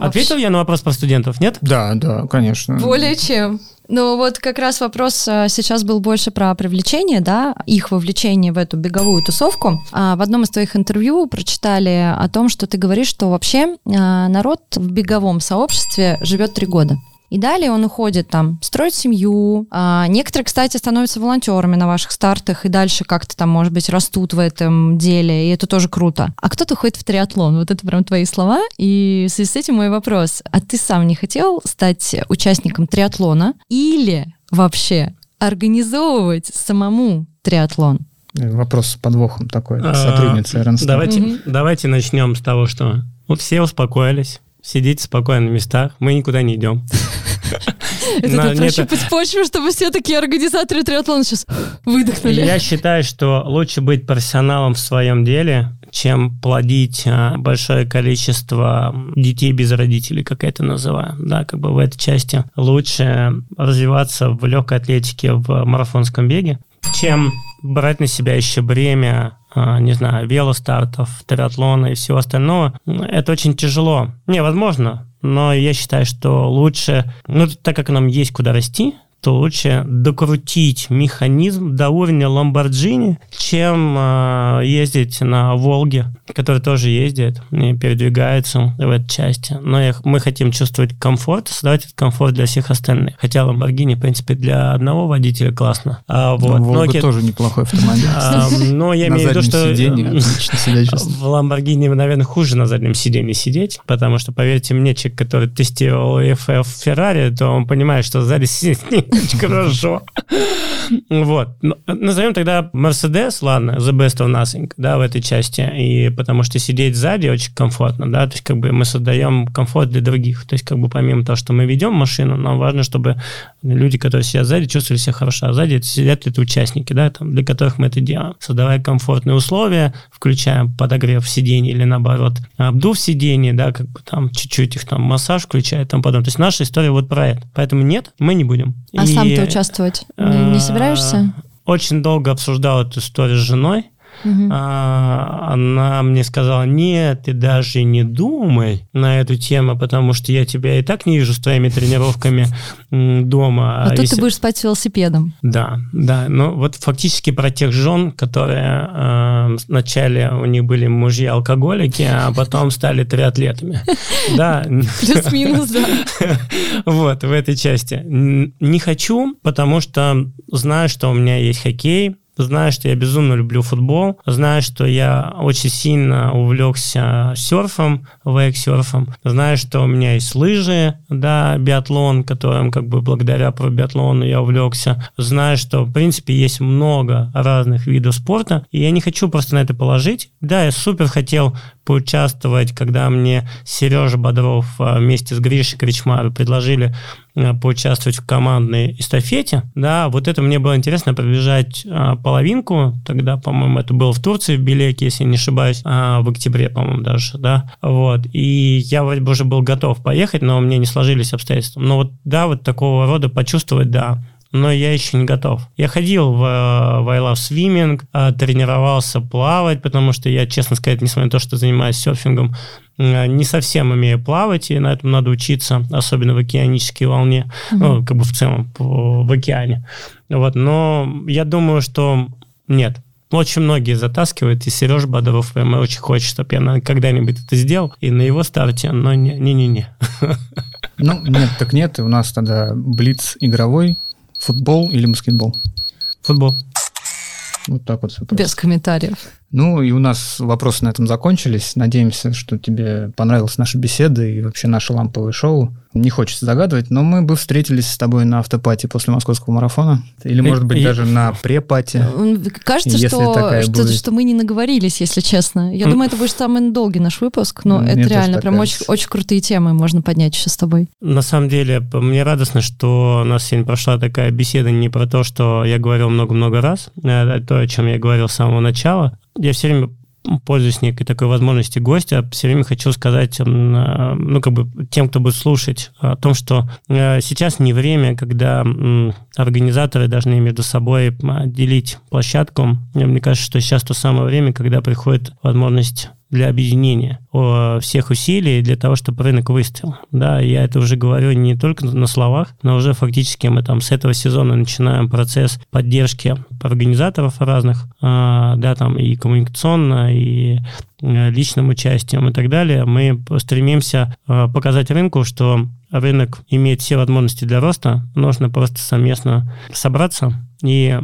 F: Ответил я на вопрос про студентов, нет?
D: Да, да, конечно.
E: Более чем. Ну вот как раз вопрос а, сейчас был больше про привлечение, да, их вовлечение в эту беговую тусовку. А в одном из твоих интервью прочитали о том, что ты говоришь, что вообще а, народ в беговом сообществе живет три года. И далее он уходит там строить семью. А некоторые, кстати, становятся волонтерами на ваших стартах и дальше как-то там, может быть, растут в этом деле, и это тоже круто. А кто-то уходит в триатлон. Вот это прям твои слова. И в связи с этим мой вопрос. А ты сам не хотел стать участником триатлона или вообще организовывать самому триатлон?
D: Вопрос с подвохом такой,
F: А,
D: сотрудница РНС.
F: Давайте, давайте начнем с того, что вот все успокоились, сидите спокойно на местах, мы никуда не идем.
E: Это
F: На-
E: ты
F: нет,
E: прощупать почву, чтобы все такие организаторы триатлона сейчас выдохнули.
F: Я считаю, что лучше быть профессионалом в своем деле, чем плодить а, большое количество детей без родителей, как я это называю. Да, как бы в этой части лучше развиваться в легкой атлетике, в марафонском беге, чем брать на себя еще бремя не знаю, велостартов, триатлона и всего остального, это очень тяжело. Невозможно, но я считаю, что лучше, ну, так как нам есть куда расти, то лучше докрутить механизм до уровня Ламборджини, чем э, ездить на Волге, который тоже ездит и передвигается в этой части. Но я- мы хотим чувствовать комфорт, создавать этот комфорт для всех остальных. Хотя Ламборгини, в принципе, для одного водителя классно. А, вот.
D: Ну, Волга
F: Nokia-
D: тоже неплохой автомобиль.
F: а, но я имею в виду, что э, в Ламборгини, наверное, хуже на заднем сиденье сидеть, потому что, поверьте мне, человек, который тестировал FF Феррари, то он понимает, что сзади сидеть очень хорошо. Вот. Ну, Назовем тогда Mercedes, ладно, the best of nothing, да, в этой части, и потому что сидеть сзади очень комфортно, да, то есть как бы мы создаем комфорт для других, то есть как бы помимо того, что мы ведем машину, нам важно, чтобы люди, которые сидят сзади, чувствовали себя хорошо, а сзади сидят это участники, да, там, для которых мы это делаем, создавая комфортные условия, включая подогрев сидений или наоборот, обдув сидений, да, как бы там чуть-чуть их там массаж включая и тому подобное. То есть наша история вот про это. Поэтому нет, мы не будем.
E: А
F: И,
E: сам ты участвовать не, не собираешься?
F: Очень долго обсуждал эту историю с женой. А, она мне сказала, нет, ты даже не думай на эту тему, потому что я тебя и так не вижу с твоими тренировками дома.
E: А тут
F: если-
E: ты будешь спать с велосипедом.
F: да, да. Ну, вот фактически про тех жен, которые э, вначале у них были мужья-алкоголики, а потом стали триатлетами. Да,
E: Плюс-минус, да.
F: вот, в этой части. Не хочу, потому что знаю, что у меня есть хоккей, знаю, что я безумно люблю футбол, знаю, что я очень сильно увлекся серфом, вейк-серфом, знаю, что у меня есть лыжи, да, биатлон, которым как бы благодаря про биатлону я увлекся, знаю, что в принципе есть много разных видов спорта, и я не хочу просто на это положить. Да, я супер хотел поучаствовать, когда мне Сережа Бодров а, вместе с Гришей Кричмаром предложили поучаствовать в командной эстафете. Да, вот это мне было интересно пробежать а, половинку. Тогда, по-моему, это было в Турции, в Белеке, если не ошибаюсь, а, в октябре, по-моему, даже, да. Вот. И я вроде бы уже был готов поехать, но у меня не сложились обстоятельства. Но вот, да, вот такого рода почувствовать, да, но я еще не готов. Я ходил в, э, в I Love Swimming, э, тренировался плавать, потому что я, честно сказать, несмотря на то, что занимаюсь серфингом, э, не совсем умею плавать, и на этом надо учиться, особенно в океанической волне, ну, как бы в целом в океане. Вот, но я думаю, что нет, очень многие затаскивают, и Сереж Бодров прям очень хочет, чтобы я когда-нибудь это сделал, и на его старте, но не- не-не-не.
D: Ну, нет, так нет. У нас тогда блиц игровой, футбол или баскетбол.
F: Футбол.
D: Вот так вот все
E: Без комментариев.
D: Ну и у нас вопросы на этом закончились. Надеемся, что тебе понравилась наша беседа и вообще наше ламповое шоу. Не хочется загадывать, но мы бы встретились с тобой на автопати после московского марафона. Или, может быть,
F: и-
D: даже на препати.
E: М, Кажется,
D: Если
E: что,
D: такая
E: что,
D: будет.
E: что мы не наговорились, если честно. Я думаю, это будет самый долгий наш выпуск, но
D: Мне
E: это реально прям очень,
D: кажется.
E: очень крутые темы можно поднять еще с тобой.
F: На самом деле, мне радостно, что у нас сегодня прошла такая беседа не про то, что я говорил много-много раз, а то, о чем я говорил с самого начала. Я все время пользуясь некой такой возможностью гостя, все время хочу сказать, ну, как бы тем, кто будет слушать, о том, что сейчас не время, когда организаторы должны между собой делить площадку. Мне кажется, что сейчас то самое время, когда приходит возможность для объединения всех усилий для того, чтобы рынок выстрелил. Да, я это уже говорю не только на словах, но уже фактически мы там с этого сезона начинаем процесс поддержки организаторов разных, а, да, там и коммуникационно, и э, личным участием и так далее. Мы стремимся а, показать рынку, что рынок имеет все возможности для роста, нужно просто совместно собраться и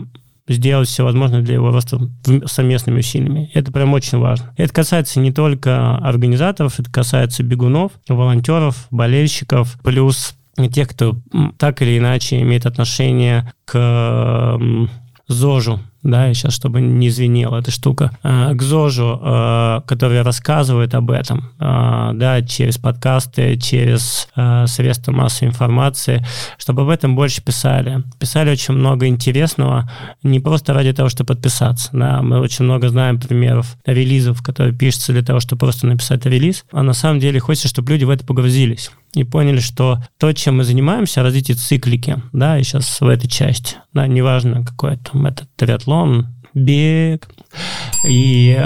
F: сделать все возможное для его роста совместными усилиями. Это прям очень важно. Это касается не только организаторов, это касается бегунов, волонтеров, болельщиков, плюс тех, кто так или иначе имеет отношение к ЗОЖу, да, и сейчас, чтобы не звенела эта штука, а, к ЗОЖу, а, который рассказывает об этом, а, да, через подкасты, через средства массовой информации, чтобы об этом больше писали. Писали очень много интересного, не просто ради того, чтобы подписаться, да, мы очень много знаем примеров релизов, которые пишутся для того, чтобы просто написать релиз, а на самом деле хочется, чтобы люди в это погрузились и поняли, что то, чем мы занимаемся, развитие циклики, да, и сейчас в этой части, да, неважно, какой там это триатлон, бег, и,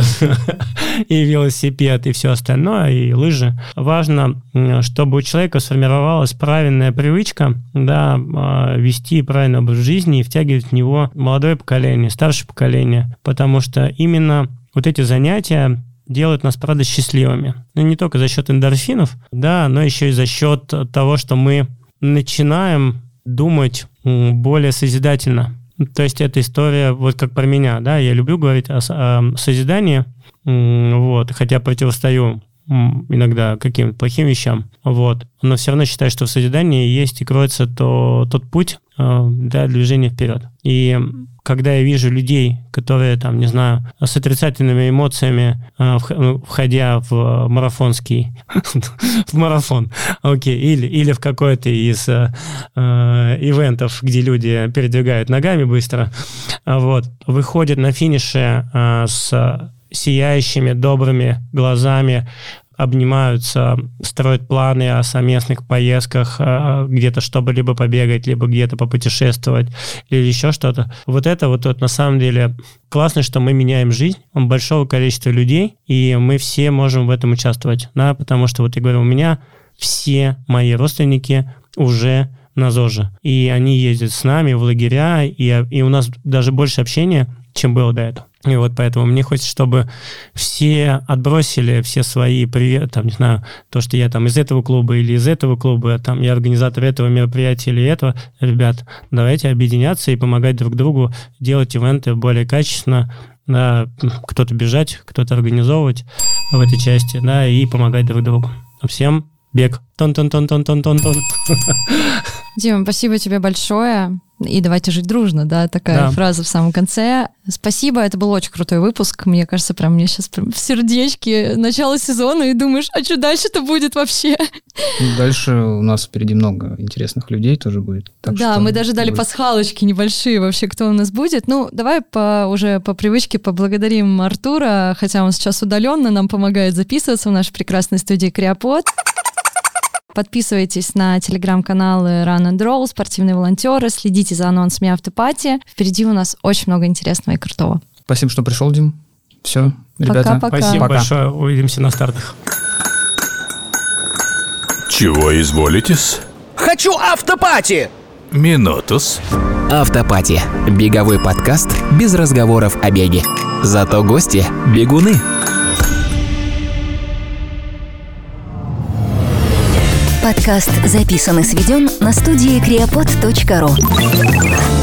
F: и велосипед, и все остальное, и лыжи. Важно, чтобы у человека сформировалась правильная привычка, да, а, вести правильный образ жизни и втягивать в него молодое поколение, старшее поколение, потому что именно вот эти занятия делают нас, правда, счастливыми. Но ну, не только за счет эндорфинов, да, но еще и за счет того, что мы начинаем думать более созидательно. То есть эта история, вот как про меня, да, я люблю говорить о, о созидании, вот, хотя противостою иногда каким-то плохим вещам, вот, но все равно считаю, что в созидании есть и кроется то, тот путь э, для движения вперед. И когда я вижу людей, которые, там, не знаю, с отрицательными эмоциями, э, ну, входя в марафонский, в марафон, окей, или, или в какой-то из э, ивентов, где люди передвигают ногами быстро, вот, выходят на финише э, с сияющими, добрыми глазами, обнимаются, строят планы о совместных поездках э, где-то, чтобы либо побегать, либо где-то попутешествовать, или еще что-то. Вот это вот, вот на самом деле классно, что мы меняем жизнь большого количества людей, и мы все можем в этом участвовать, да, потому что вот я говорю, у меня все мои родственники уже на ЗОЖе, и они ездят с нами в лагеря, и, и у нас даже больше общения, чем было до этого. И вот поэтому мне хочется, чтобы все отбросили все свои привет, там, не знаю, то, что я там из этого клуба или из этого клуба, там, я организатор этого мероприятия или этого. Ребят, давайте объединяться и помогать друг другу делать ивенты более качественно, да, кто-то бежать, кто-то организовывать в этой части, да, и помогать друг другу. Всем бег. Тон-тон-тон-тон-тон-тон-тон.
E: Дима, спасибо тебе большое. И давайте жить дружно, да, такая да. фраза в самом конце. Спасибо, это был очень крутой выпуск. Мне кажется, прям мне сейчас прям в сердечке начало сезона, и думаешь, а что дальше-то будет вообще?
D: Дальше у нас впереди много интересных людей тоже будет.
E: Так да, мы даже дали будет. пасхалочки небольшие вообще, кто у нас будет. Ну, давай по, уже по привычке поблагодарим Артура, хотя он сейчас удаленно нам помогает записываться в нашей прекрасной студии Криопод. Подписывайтесь на телеграм-каналы Run and Roll, спортивные волонтеры, следите за анонсами автопати. Впереди у нас очень много интересного и крутого.
D: Спасибо, что пришел, Дим. Все, ребята.
E: Пока-пока.
F: Спасибо Пока. большое. Увидимся на стартах.
A: Чего изволитесь?
B: Хочу автопати!
A: Минутус.
C: Автопати. Беговой подкаст без разговоров о беге. Зато гости – бегуны.
G: Подкаст записан и сведен на студии creapod.ru